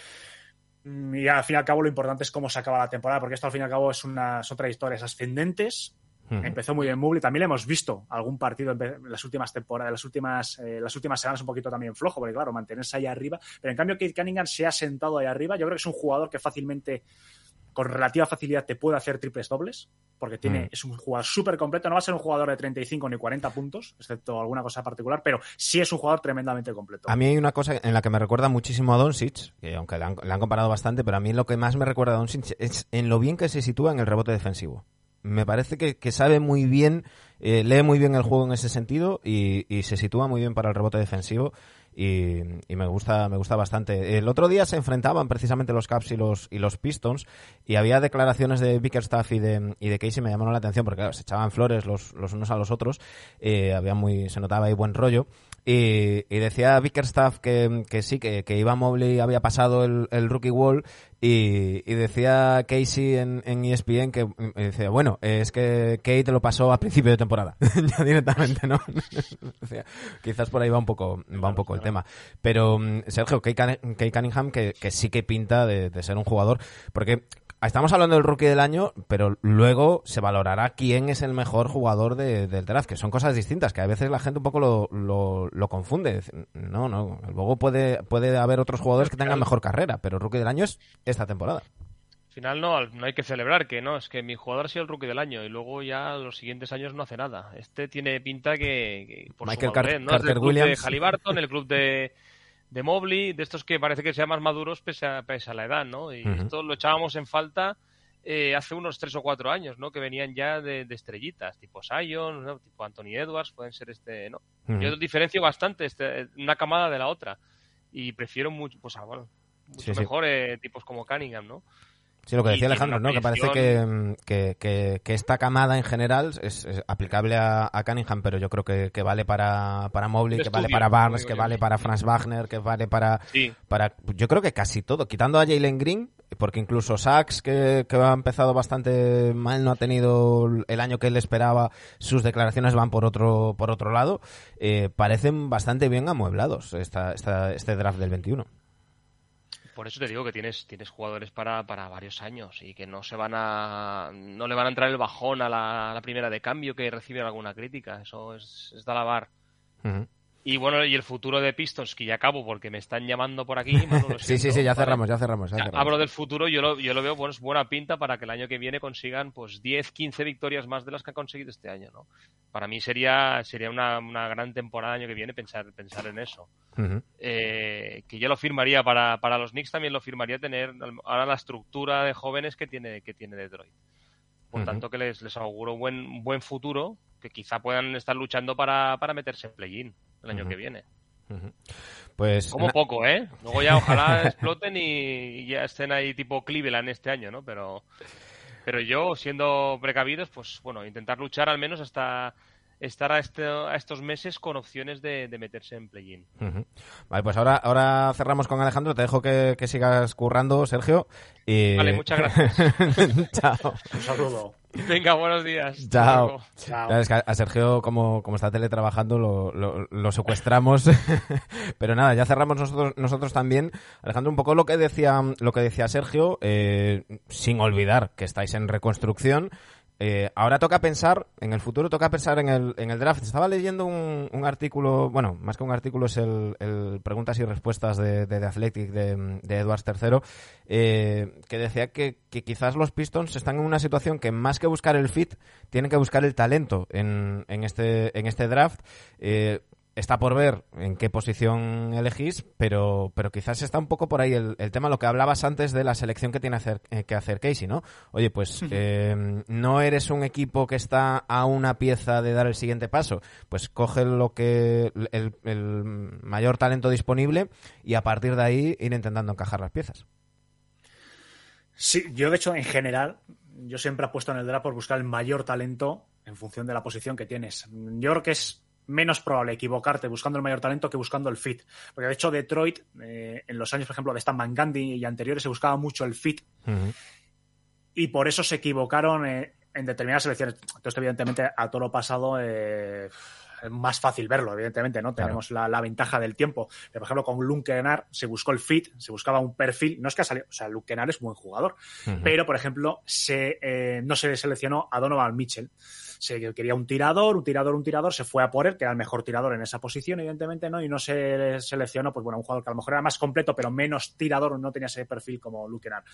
Y al fin y al cabo lo importante es cómo se acaba la temporada, porque esto al fin y al cabo es una, son trayectorias ascendentes Empezó muy bien Mobley. También le hemos visto algún partido en las últimas temporadas, las últimas, eh, las últimas semanas un poquito también flojo, porque claro, mantenerse ahí arriba. Pero en cambio, Kate Cunningham se ha sentado ahí arriba. Yo creo que es un jugador que fácilmente, con relativa facilidad, te puede hacer triples dobles, porque tiene, es un jugador súper completo. No va a ser un jugador de 35 ni 40 puntos, excepto alguna cosa particular, pero sí es un jugador tremendamente completo. A mí hay una cosa en la que me recuerda muchísimo a Doncic, que aunque le han, le han comparado bastante, pero a mí lo que más me recuerda a Doncic es en lo bien que se sitúa en el rebote defensivo me parece que, sabe muy bien, eh, lee muy bien el juego en ese sentido y, se sitúa muy bien para el rebote defensivo y, me gusta me gusta bastante. El otro día se enfrentaban precisamente los Caps y los y los Pistons y había declaraciones de Bickerstaff y de y de Casey me llamaron la atención porque se echaban flores los, los unos a los otros, eh, había muy se notaba ahí buen rollo y, decía Bickerstaff que, que sí, que, que Ivan Mobley había pasado el, el rookie wall y, decía Casey en, en ESPN que decía, bueno, es que Kate lo pasó a principio de temporada, <laughs> ya directamente, ¿no? <laughs> quizás por ahí va un poco, va un poco el tema. Pero mm, Sergio, Kate Cunningham que, que sí que pinta de, de ser un jugador, porque estamos hablando del rookie del año, pero luego se valorará quién es el mejor jugador del draft, que son cosas distintas, que a veces la gente un poco lo, lo, confunde. No, no, luego puede, puede haber otros jugadores que tengan mejor carrera, pero el rookie del año es esta temporada. Al final no, no hay que celebrar que no, es que mi jugador ha sido el rookie del año y luego ya los siguientes años no hace nada. Este tiene pinta que, por Michael su Carter Williams. de Halliburton, el club de de Mobley, de estos que parece que sean más maduros pese a, a la edad, ¿no? Y esto lo echábamos en falta eh, hace unos tres o cuatro años, ¿no? Que venían ya de, estrellitas, tipo Sion, ¿no? tipo Anthony Edwards, pueden ser este, ¿no? Yo diferencio bastante este, una camada de la otra y prefiero mucho, pues, ah, bueno, mucho mejor eh, tipos como Cunningham, ¿no? Sí, lo que decía Alejandro, ¿no? Que parece que, que, esta camada en general es, aplicable a, Cunningham, pero yo creo que, vale para, para Mobley, que vale para Barnes, que vale para Franz Wagner, que vale para, para... Yo creo que casi todo, quitando a Jalen Green, porque incluso Sachs, que, ha empezado bastante mal, no ha tenido el año que él esperaba, sus declaraciones van por otro, por otro lado, eh, parecen bastante bien amueblados esta, esta, este draft del 21 por eso te digo que tienes, tienes jugadores para, para varios años y que no se van a, no le van a entrar el bajón a la, primera de cambio que reciben alguna crítica. Eso es, es de alabar. Y bueno, y el futuro de Pistons, que ya acabo porque me están llamando por aquí. <laughs> sí, sí, sí, ya cerramos, ya cerramos. Hablo del futuro, yo lo, yo lo veo pues, buena pinta para que el año que viene consigan pues 10, 15 victorias más de las que han conseguido este año, ¿no? Para mí sería, sería una, una gran temporada el año que viene pensar, pensar en eso. Eh, que yo lo firmaría para, para los Knicks, también lo firmaría tener ahora la estructura de jóvenes que tiene, que tiene Detroit. Por tanto, que les, les auguro buen, buen futuro, que quizá puedan estar luchando para, para meterse en play-in el año que viene. Pues como poco, ¿eh? Luego ya ojalá <laughs> exploten y ya estén ahí tipo Cleveland este año, ¿no? Pero pero yo siendo precavidos, pues bueno, intentar luchar al menos hasta estar a, este, a estos meses con opciones de, meterse en play-in. Vale, pues ahora, ahora cerramos con Alejandro. Te dejo que, sigas currando, Sergio. Y... Vale, muchas gracias. <laughs> Chao. Un saludo. <laughs> Venga, buenos días. Chao. a Sergio, como, como está teletrabajando, lo, lo, secuestramos. <laughs> Pero nada, ya cerramos nosotros, nosotros también. Alejandro, un poco lo que decía, lo que decía Sergio, eh, sin olvidar que estáis en reconstrucción Eh, ahora toca pensar, en el futuro toca pensar en el, en el draft. Estaba leyendo un, artículo, bueno, más que un artículo es el, preguntas y respuestas de, The Athletic de, de Edwards III, eh, que decía que, que quizás los Pistons están en una situación que más que buscar el fit, tienen que buscar el talento en, en, este, en este draft. Eh, está por ver en qué posición elegís, pero, pero quizás está un poco por ahí el, el tema, lo que hablabas antes de la selección que tiene hacer, eh, que hacer Casey, ¿no? Oye, pues eh, no eres un equipo que está a una pieza de dar el siguiente paso, pues coge lo que el, el mayor talento disponible y a partir de ahí ir intentando encajar las piezas. Sí, yo de hecho en general, yo siempre apuesto en el draft por buscar el mayor talento en función de la posición que tienes. Yo creo que es menos probable equivocarte buscando el mayor talento que buscando el fit. Porque de hecho Detroit, eh, en los años, por ejemplo, de Stan Van Gundy y anteriores, se buscaba mucho el fit. Uh -huh. Y por eso se equivocaron eh, en determinadas selecciones. Entonces, evidentemente, a toro pasado eh, es más fácil verlo, evidentemente, ¿no? Claro. Tenemos la, la, ventaja del tiempo. Pero, por ejemplo, con Luke Kennard se buscó el fit, se buscaba un perfil. No es que ha salido, o sea, Luke Kennard es buen jugador. Uh -huh. Pero, por ejemplo, se, eh, no se seleccionó a Donovan Mitchell se quería un tirador, un tirador, un tirador, se fue a por él, que era el mejor tirador en esa posición, evidentemente, ¿no? Y no se seleccionó, pues bueno, un jugador que a lo mejor era más completo, pero menos tirador, no tenía ese perfil como Luke Kennard.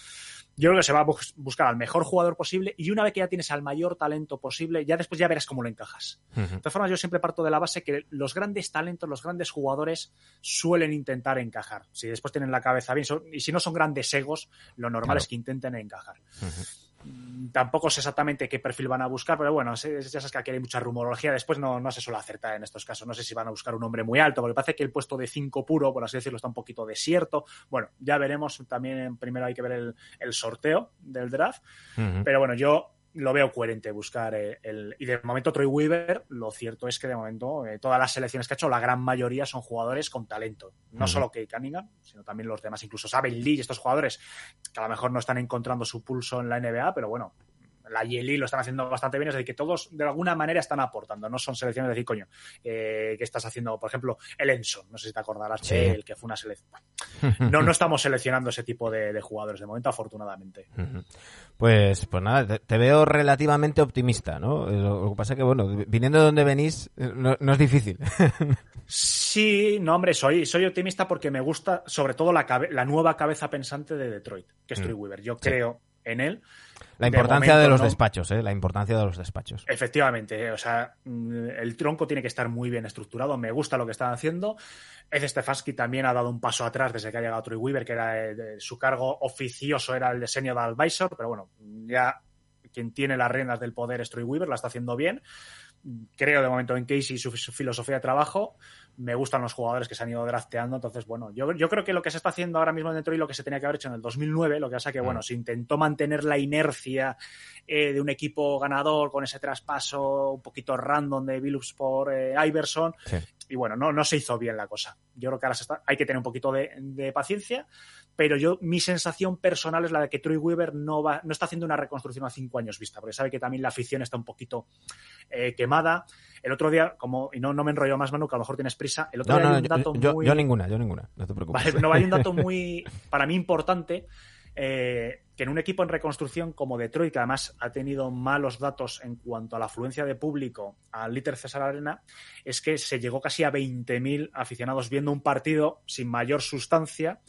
Yo creo que se va a buscar al mejor jugador posible y una vez que ya tienes al mayor talento posible, ya después ya verás cómo lo encajas. Uh -huh. De todas formas, yo siempre parto de la base que los grandes talentos, los grandes jugadores suelen intentar encajar. Si después tienen la cabeza bien, y si no son grandes egos, lo normal claro. es que intenten encajar. Uh -huh tampoco sé exactamente qué perfil van a buscar, pero bueno, ya sabes que aquí hay mucha rumorología. Después no, no se suele acertar en estos casos. No sé si van a buscar un hombre muy alto, porque parece que el puesto de 5 puro, por así decirlo, está un poquito desierto. Bueno, ya veremos. También primero hay que ver el, el sorteo del draft. Uh -huh. Pero bueno, yo lo veo coherente buscar eh, el. Y de momento, Troy Weaver, lo cierto es que de momento eh, todas las selecciones que ha hecho, la gran mayoría son jugadores con talento. No uh -huh. solo Kate Cunningham, sino también los demás, incluso Saben Lee y estos jugadores que a lo mejor no están encontrando su pulso en la NBA, pero bueno, la Yeli lo están haciendo bastante bien, es decir, que todos de alguna manera están aportando, no son selecciones de decir, coño, eh, que estás haciendo, por ejemplo, el Enson, no sé si te acordarás sí. él, que fue una selección. No, no estamos seleccionando ese tipo de, de jugadores de momento, afortunadamente. Pues, pues nada, te, veo relativamente optimista, ¿no? Lo que pasa es que, bueno, viniendo de donde venís, no, no es difícil. <laughs> Sí, no, hombre, soy, soy optimista porque me gusta, sobre todo, la, la nueva cabeza pensante de Detroit, que es Troy mm. Weaver. Yo sí. creo en él. La importancia de, momento, de los ¿no? despachos, ¿eh? La importancia de los despachos. Efectivamente, o sea, mm, el tronco tiene que estar muy bien estructurado. Me gusta lo que están haciendo. Ed Stefanski también ha dado un paso atrás desde que ha llegado Troy Weaver, que era eh, su cargo oficioso era el diseño de advisor, pero bueno, ya quien tiene las riendas del poder es Troy Weaver, la está haciendo bien. Creo de momento en Casey su, su filosofía de trabajo me gustan los jugadores que se han ido drafteando. Entonces, bueno, yo, yo creo que lo que se está haciendo ahora mismo en Detroit, lo que se tenía que haber hecho en el 2009, lo que pasa que, bueno, se intentó mantener la inercia eh, de un equipo ganador con ese traspaso un poquito random de Billups por eh, Iverson. Sí. Y bueno, no, no se hizo bien la cosa. Yo creo que ahora está, hay que tener un poquito de, de, paciencia, pero yo, mi sensación personal es la de que Troy Weaver no, va, no está haciendo una reconstrucción a cinco años vista, porque sabe que también la afición está un poquito eh, quemada. El otro día, como, y no, no me enrollo más, Manu, que a lo mejor tienes prisa. El otro no, día no, hay un dato yo, muy. Yo ninguna, yo ninguna, no te preocupes. Vale, no, hay un dato <laughs> muy, para mí, importante. Eh, que en un equipo en reconstrucción como Detroit, que además ha tenido malos datos en cuanto a la afluencia de público al Liter César Arena, es que se llegó casi a 20.000 aficionados viendo un partido sin mayor sustancia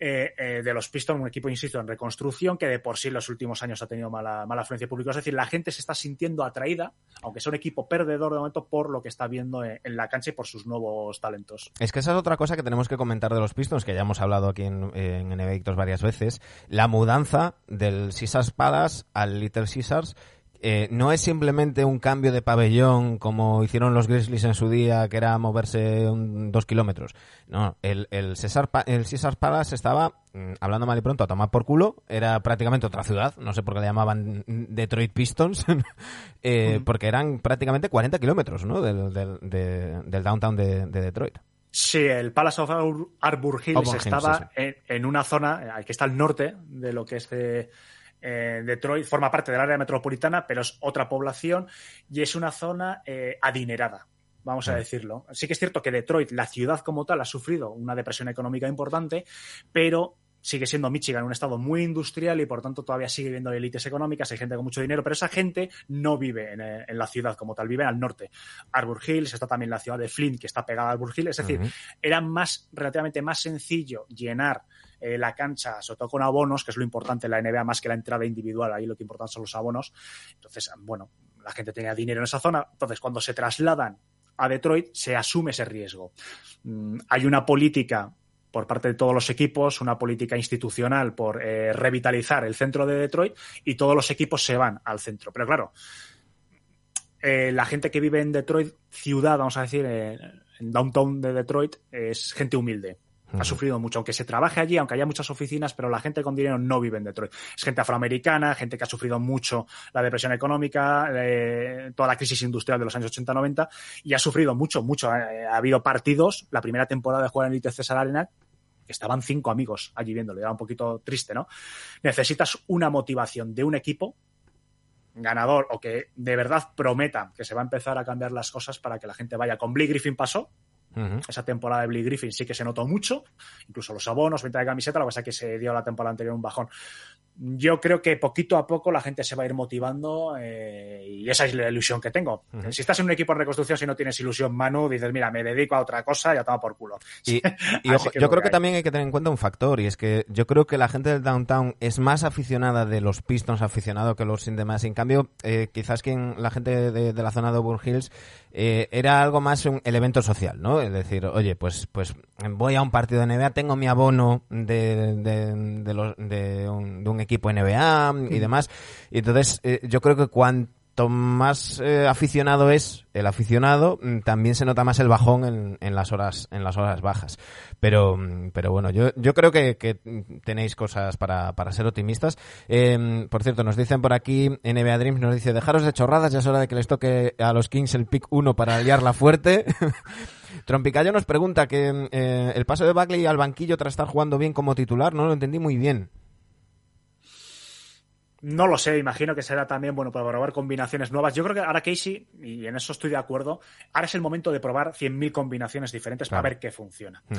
eh, eh, de los Pistons, un equipo, insisto, en reconstrucción que de por sí en los últimos años ha tenido mala, mala afluencia pública. Es decir, la gente se está sintiendo atraída, aunque sea un equipo perdedor de momento, por lo que está viendo en, la cancha y por sus nuevos talentos. Es que esa es otra cosa que tenemos que comentar de los Pistons, que ya hemos hablado aquí en, en Nevictos varias veces. La mudanza del Caesars Palace al Little Caesars eh, no es simplemente un cambio de pabellón como hicieron los Grizzlies en su día, que era moverse un, dos kilómetros. No, el, el, César, el César Palace estaba, mm, hablando mal y pronto, a tomar por culo. Era prácticamente otra ciudad, no sé por qué le llamaban Detroit Pistons, <laughs> eh, porque eran prácticamente 40 kilómetros ¿no? del, del, de, del downtown de, de Detroit. Sí, el Palace of Arbor Hills estaba Hills, sí, sí. En, en, una zona que está al norte de lo que es eh, Detroit forma parte del área metropolitana, pero es otra población y es una zona eh, adinerada, vamos a decirlo. Sí que es cierto que Detroit, la ciudad como tal, ha sufrido una depresión económica importante, pero sigue siendo Michigan un estado muy industrial y por tanto todavía sigue viendo élites económicas, hay gente con mucho dinero, pero esa gente no vive en, en, la ciudad como tal, vive al norte. Arbor Hills, está también la ciudad de Flint, que está pegada a Arbor Hills, es decir, uh -huh. era más, relativamente más sencillo llenar eh, la cancha, sobre todo con abonos, que es lo importante en la NBA más que la entrada individual, ahí lo que importan son los abonos. Entonces, bueno, la gente tenía dinero en esa zona, entonces cuando se trasladan a Detroit se asume ese riesgo. Mm, hay una política por parte de todos los equipos, una política institucional por eh, revitalizar el centro de Detroit y todos los equipos se van al centro. Pero claro, eh, la gente que vive en Detroit, ciudad, vamos a decir, en downtown de Detroit, es gente humilde. Ha sufrido mucho, aunque se trabaje allí, aunque haya muchas oficinas, pero la gente con dinero no vive en Detroit. Es gente afroamericana, gente que ha sufrido mucho la depresión económica, eh, toda la crisis industrial de los años 80-90, y ha sufrido mucho, mucho. Eh, ha habido partidos, la primera temporada de jugar en el César Arena, que estaban cinco amigos allí viéndolo, era un poquito triste, ¿no? Necesitas una motivación de un equipo ganador o que de verdad prometa que se va a empezar a cambiar las cosas para que la gente vaya. Con Blee Griffin pasó, Uh -huh. Esa temporada de Blee Griffin sí que se notó mucho, incluso los abonos, venta de camiseta, lo que pasa es que se dio la temporada anterior un bajón. Yo creo que poquito a poco la gente se va a ir motivando eh, y esa es la ilusión que tengo. Uh -huh. Si estás en un equipo de reconstrucción, si no tienes ilusión, Manu, dices, mira, me dedico a otra cosa y ya toma por culo. Y, <laughs> y ojo, yo creo que, que también hay que tener en cuenta un factor y es que yo creo que la gente del downtown es más aficionada de los Pistons aficionado que los sin demás. En cambio, eh, quizás quien la gente de, de, la zona de Auburn Hills eh, era algo más un el evento social, ¿no? Es decir, oye, pues pues voy a un partido de NBA, tengo mi abono de, de, de, los, de, un, de un, equipo NBA y demás. Y entonces, eh, yo creo que cuanto más eh, aficionado es el aficionado, mm, también se nota más el bajón en, en, las horas en las horas bajas. Pero mm, pero bueno, yo yo creo que, que tenéis cosas para, para ser optimistas. Eh, por cierto, nos dicen por aquí NBA Dreams nos dice, "Dejaros de chorradas, ya es hora de que les toque a los Kings el pick 1 para liarla fuerte." <laughs> Trompicayo nos pregunta que eh, el paso de Bagley al banquillo tras estar jugando bien como titular, no lo entendí muy bien. No lo sé, imagino que será también bueno para probar combinaciones nuevas. Yo creo que ahora Casey, y en eso estoy de acuerdo, ahora es el momento de probar 100.000 combinaciones diferentes claro. para ver qué funciona. Mm.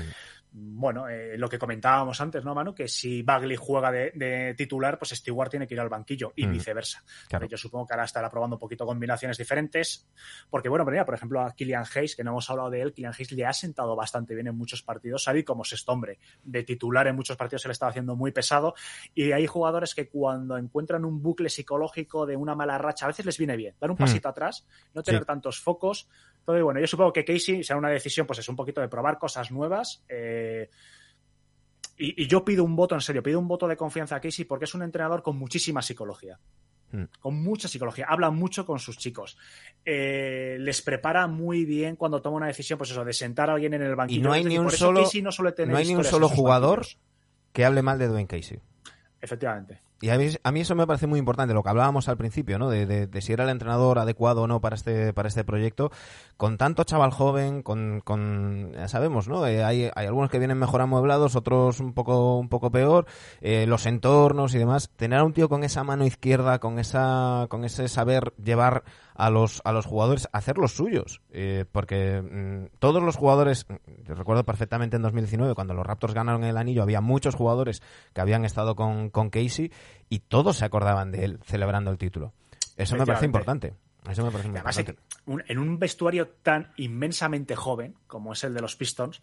Bueno, eh, lo que comentábamos antes, ¿no, Manu? Que si Bagley juega de, de titular, pues Stewart tiene que ir al banquillo y mm. viceversa. Claro. Yo supongo que ahora estará probando un poquito combinaciones diferentes, porque bueno, mira, por ejemplo, a Killian Hayes, que no hemos hablado de él, Killian Hayes le ha sentado bastante bien en muchos partidos, sabe como sexto hombre. De titular en muchos partidos se le estaba haciendo muy pesado y hay jugadores que cuando encuentran un bucle psicológico de una mala racha, a veces les viene bien dar un pasito mm. atrás, no tener sí. tantos focos. Entonces, bueno, yo supongo que Casey será una decisión, pues es un poquito de probar cosas nuevas. Eh, y, y, yo pido un voto, en serio, pido un voto de confianza a Casey porque es un entrenador con muchísima psicología. Mm. Con mucha psicología, habla mucho con sus chicos, eh, les prepara muy bien cuando toma una decisión, pues eso, de sentar a alguien en el banquillo. Y no hay ni un solo, no, no hay ni un solo jugador que hable mal de Dwayne Casey. Efectivamente. Y a mí, a mí, eso me parece muy importante, lo que hablábamos al principio, ¿no? De, de, de, si era el entrenador adecuado o no para este, para este proyecto. Con tanto chaval joven, con, con ya sabemos, ¿no? Eh, hay, hay algunos que vienen mejor amueblados, otros un poco, un poco peor, eh, los entornos y demás. Tener a un tío con esa mano izquierda, con esa, con ese saber llevar a los, a los jugadores hacer los suyos. Eh, porque mmm, todos los jugadores, recuerdo perfectamente en 2019, cuando los Raptors ganaron el anillo, había muchos jugadores que habían estado con, con Casey y todos se acordaban de él celebrando el título. Eso me parece importante. Eso me parece Además, importante. En un vestuario tan inmensamente joven como es el de los Pistons,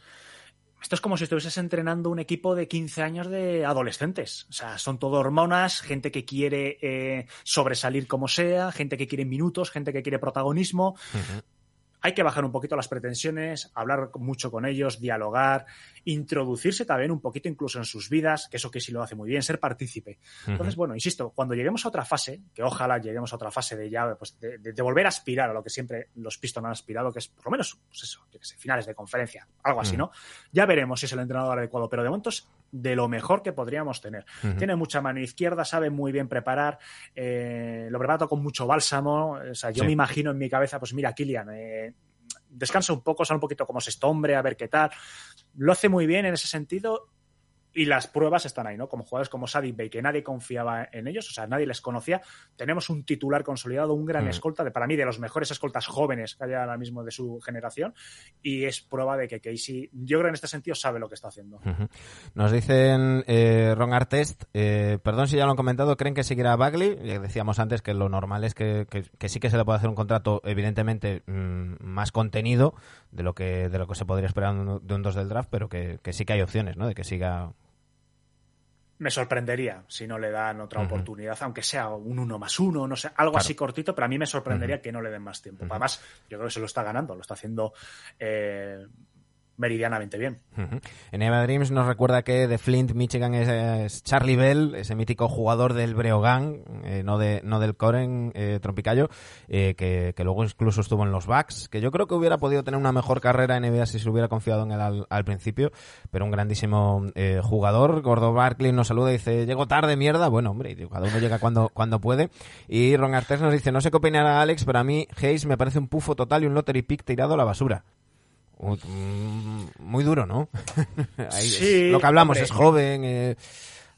esto es como si estuvieses entrenando un equipo de 15 años de adolescentes. O sea, son todo hormonas, gente que quiere eh, sobresalir como sea, gente que quiere minutos, gente que quiere protagonismo. Uh -huh hay que bajar un poquito las pretensiones, hablar mucho con ellos, dialogar, introducirse también un poquito incluso en sus vidas, que eso que sí lo hace muy bien, ser partícipe. Entonces, uh -huh. bueno, insisto, cuando lleguemos a otra fase, que ojalá lleguemos a otra fase de ya, pues de, de, de volver a aspirar a lo que siempre los Pistons han aspirado, que es por lo menos, pues eso, que sé, finales de conferencia, algo así, uh -huh. ¿no? Ya veremos si es el entrenador adecuado, pero de momento es de lo mejor que podríamos tener. Uh -huh. Tiene mucha mano izquierda, sabe muy bien preparar, eh, lo prepara con mucho bálsamo, o sea, yo sí. me imagino en mi cabeza, pues mira, Kilian, eh, descansa un poco, sale un poquito como sexto hombre, a ver qué tal. Lo hace muy bien en ese sentido y las pruebas están ahí, ¿no? Como jugadores como Sadik Bey, que nadie confiaba en ellos, o sea, nadie les conocía. Tenemos un titular consolidado, un gran Mm. escolta, de, para mí de los mejores escoltas jóvenes que hay ahora mismo de su generación, y es prueba de que Casey, yo creo que en este sentido sabe lo que está haciendo. Nos dicen eh, Ron Artest, eh, perdón si ya lo han comentado, creen que seguirá Bagley. Ya decíamos antes que lo normal es que, que- que sí que se le puede hacer un contrato, evidentemente, mm, más contenido de lo que de lo que se podría esperar de un- de un 2 del draft, pero que, que sí que hay opciones, ¿no? De que siga. Me sorprendería si no le dan otra oportunidad, aunque sea un uno más uno, no sé, algo Claro. así cortito, pero a mí me sorprendería que no le den más tiempo. Además, yo creo que se lo está ganando, lo está haciendo eh, meridianamente bien. En Eva Dreams nos recuerda que de Flint, Michigan es, Charlie Bell, ese mítico jugador del Breogán, eh, no, de, no del Coren eh, eh, que, que luego incluso estuvo en los Bucks, que yo creo que hubiera podido tener una mejor carrera en NBA si se hubiera confiado en él al, al principio, pero un grandísimo eh, jugador. Gordo Barkley nos saluda y dice, llego tarde, mierda. Bueno, hombre, cada uno llega cuando, cuando puede. Y Ron Artes nos dice, no sé qué opinará Alex, pero a mí Hayes me parece un pufo total y un lottery pick tirado a la basura. Mm, Muy duro, ¿no? <laughs> Ahí es Sí, lo que hablamos, hombre. es joven, eh,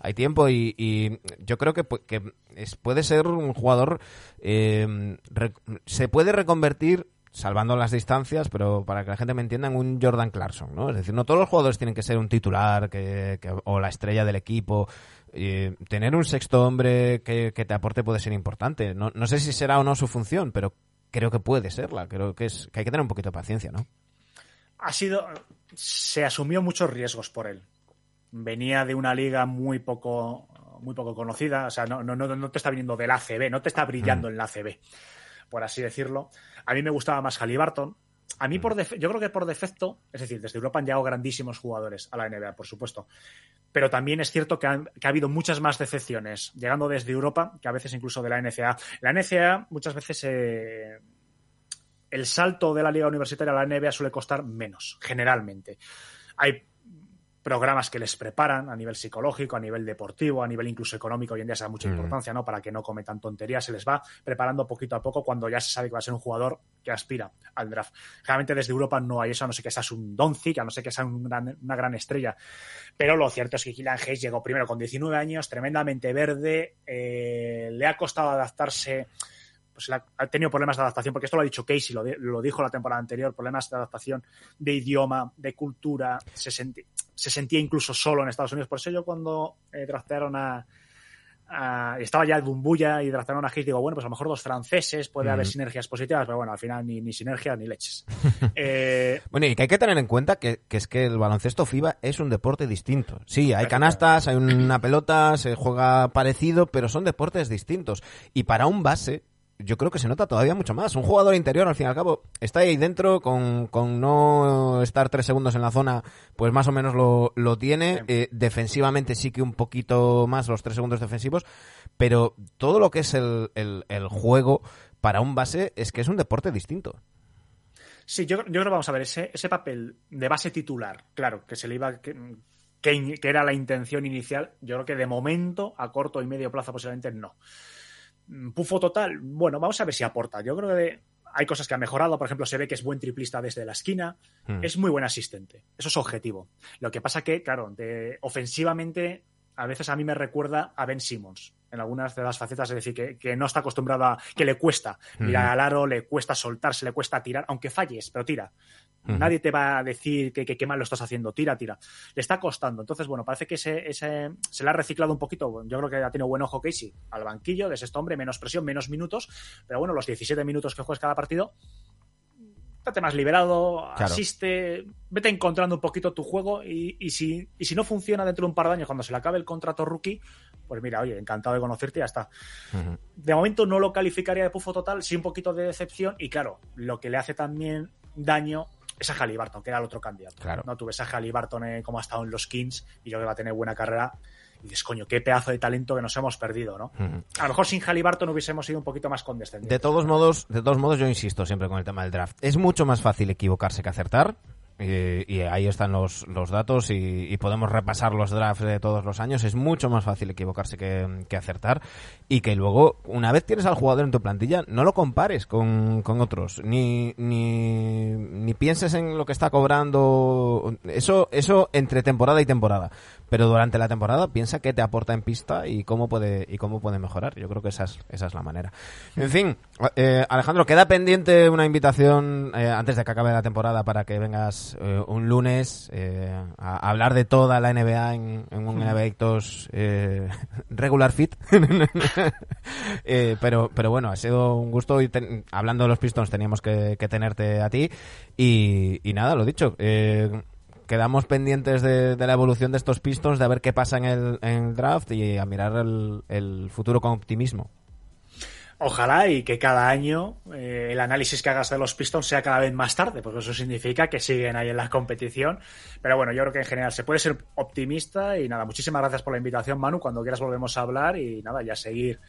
hay tiempo y, y yo creo que, que es- puede ser un jugador, eh, re- se puede reconvertir salvando las distancias, pero para que la gente me entienda, en un Jordan Clarkson, ¿no? Es decir, no todos los jugadores tienen que ser un titular que, que- o la estrella del equipo. Eh, tener un sexto hombre que, que te aporte puede ser importante. No, no sé si será o no su función, pero creo que puede serla. Creo que, es, que hay que tener un poquito de paciencia, ¿no? Ha sido se asumió muchos riesgos por él. Venía de una liga muy poco muy poco conocida o sea no, no, no, te está viniendo del ACB no te está brillando en la ACB por así decirlo. A mí me gustaba más Halliburton. A mí por defe- yo creo que por defecto es decir desde Europa han llegado grandísimos jugadores a la NBA por supuesto. Pero también es cierto que, han- que ha habido muchas más decepciones llegando desde Europa que a veces incluso de la NCAA la NCAA muchas veces eh, el salto de la liga universitaria a la NBA suele costar menos, generalmente. Hay programas que les preparan a nivel psicológico, a nivel deportivo, a nivel incluso económico, hoy en día se da mucha Mm. importancia, ¿no? Para que no cometan tonterías, se les va preparando poquito a poco cuando ya se sabe que va a ser un jugador que aspira al draft. Generalmente desde Europa no hay eso, a no sé que seas un Doncic, a no sé que sea un gran- una gran estrella. Pero lo cierto es que Kylian Hayes llegó primero con 19 años, tremendamente verde, eh, le ha costado adaptarse pues ha tenido problemas de adaptación, porque esto lo ha dicho Casey, lo, lo dijo la temporada anterior, problemas de adaptación de idioma, de cultura, se, senti- se sentía incluso solo en Estados Unidos. Por eso yo cuando eh, draftearon a, a- Estaba ya el Bumbuya y draftearon a Hayes, digo, bueno, pues a lo mejor dos franceses, puede haber sinergias positivas, pero bueno, al final ni, ni sinergias ni leches. <laughs> Eh, Bueno, y que hay que tener en cuenta que, que es que el baloncesto FIBA es un deporte distinto. Sí, hay canastas, hay una pelota, se juega parecido, pero son deportes distintos. Y para un base, yo creo que se nota todavía mucho más. Un jugador interior, al fin y al cabo, está ahí dentro, con, con no estar tres segundos en la zona, pues más o menos lo, lo tiene. Eh, defensivamente sí que un poquito más los tres segundos defensivos, pero todo lo que es el, el, el juego para un base es que es un deporte distinto. Sí, yo, yo creo que vamos a ver, ese, ese papel de base titular, claro, que se le iba. Que, que era la intención inicial, yo creo que de momento, a corto y medio plazo posiblemente no. Mm, Pufo total, bueno, vamos a ver si aporta. Yo creo que hay cosas que ha mejorado, por ejemplo, se ve que es buen triplista desde la esquina, Hmm. es muy buen asistente, eso es objetivo. Lo que pasa que, claro, de, ofensivamente a veces a mí me recuerda a Ben Simmons en algunas de las facetas, es decir, que, que no está acostumbrado a, que le cuesta mirar Ujú. al aro, le cuesta soltarse, le cuesta tirar, aunque falles, pero tira. Nadie te va a decir que, que, que mal lo estás haciendo, tira, tira. Le está costando. Entonces, bueno, parece que ese, ese, se le ha reciclado un poquito. Yo creo que ha tenido buen ojo Casey al banquillo de este hombre, menos presión, menos minutos, pero bueno, los 17 minutos que juegas cada partido, date más liberado, Claro. asiste, vete encontrando un poquito tu juego y, y si, y si no funciona dentro de un par de años, cuando se le acabe el contrato rookie, pues mira, oye, encantado de conocerte y ya está. De momento no lo calificaría de pufo total, sí un poquito de decepción y claro, lo que le hace también daño es a Halliburton, que era el otro candidato. Claro. No tuve a Halliburton eh, como ha estado en los Kings y yo creo que va a tener buena carrera. Y dices, coño, qué pedazo de talento que nos hemos perdido, ¿no? A lo mejor sin Halliburton hubiésemos sido un poquito más condescendientes. De todos modos, de todos modos, yo insisto siempre con el tema del draft. Es mucho más fácil equivocarse que acertar. Eh, y ahí están los, los datos y, y podemos repasar los drafts de todos los años. Es mucho más fácil equivocarse que, que acertar. Y que luego, una vez tienes al jugador en tu plantilla, no lo compares con, con otros. Ni, ni, ni pienses en lo que está cobrando. Eso, eso entre temporada y temporada. Pero durante la temporada piensa qué te aporta en pista y cómo puede y cómo puede mejorar. Yo creo que esa es, esa es la manera. En fin, eh, Alejandro, queda pendiente una invitación eh, antes de que acabe la temporada para que vengas eh, un lunes eh, a, hablar de toda la NBA en, un NBA eh, <laughs> regular fit. <laughs> Pero, pero bueno, ha sido un gusto y ten- hablando de los Pistons teníamos que, tenerte a ti y, nada, lo dicho. Quedamos pendientes de, de la evolución de estos Pistons, de a ver qué pasa en el, draft y a mirar el, el futuro con optimismo. Ojalá y que cada año eh, el análisis que hagas de los Pistons sea cada vez más tarde, porque eso significa que siguen ahí en la competición. Pero bueno, yo creo que en general se puede ser optimista y nada, muchísimas gracias por la invitación, Manu. Cuando quieras volvemos a hablar y nada, ya seguir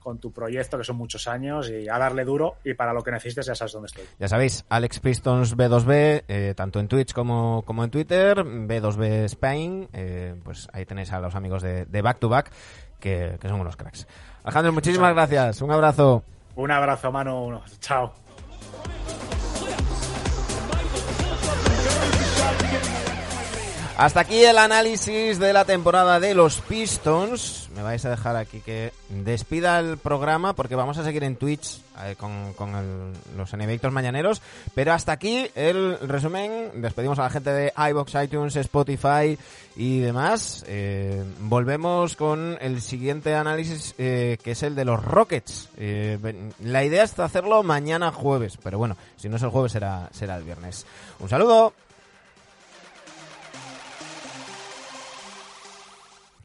con tu proyecto, que son muchos años, y a darle duro. Y para lo que necesites, ya sabes dónde estoy. Ya sabéis, Alex Pistons B2B, eh, tanto en Twitch como, como en Twitter, B2B Spain, eh, pues ahí tenéis a los amigos de, de Back to Back, que, que son unos cracks. Alejandro, muchísimas gracias, un abrazo. Un abrazo, Manu. Chao. Hasta aquí el análisis de la temporada de los Pistons. Me vais a dejar aquí que despida el programa porque vamos a seguir en Twitch eh, con, los enemigos mañaneros. Pero hasta aquí el resumen. Despedimos a la gente de iBox, iTunes, Spotify y demás. Eh, volvemos con el siguiente análisis eh, que es el de los Rockets. La idea es hacerlo mañana jueves, pero bueno, si no es el jueves será, será el viernes. Un saludo.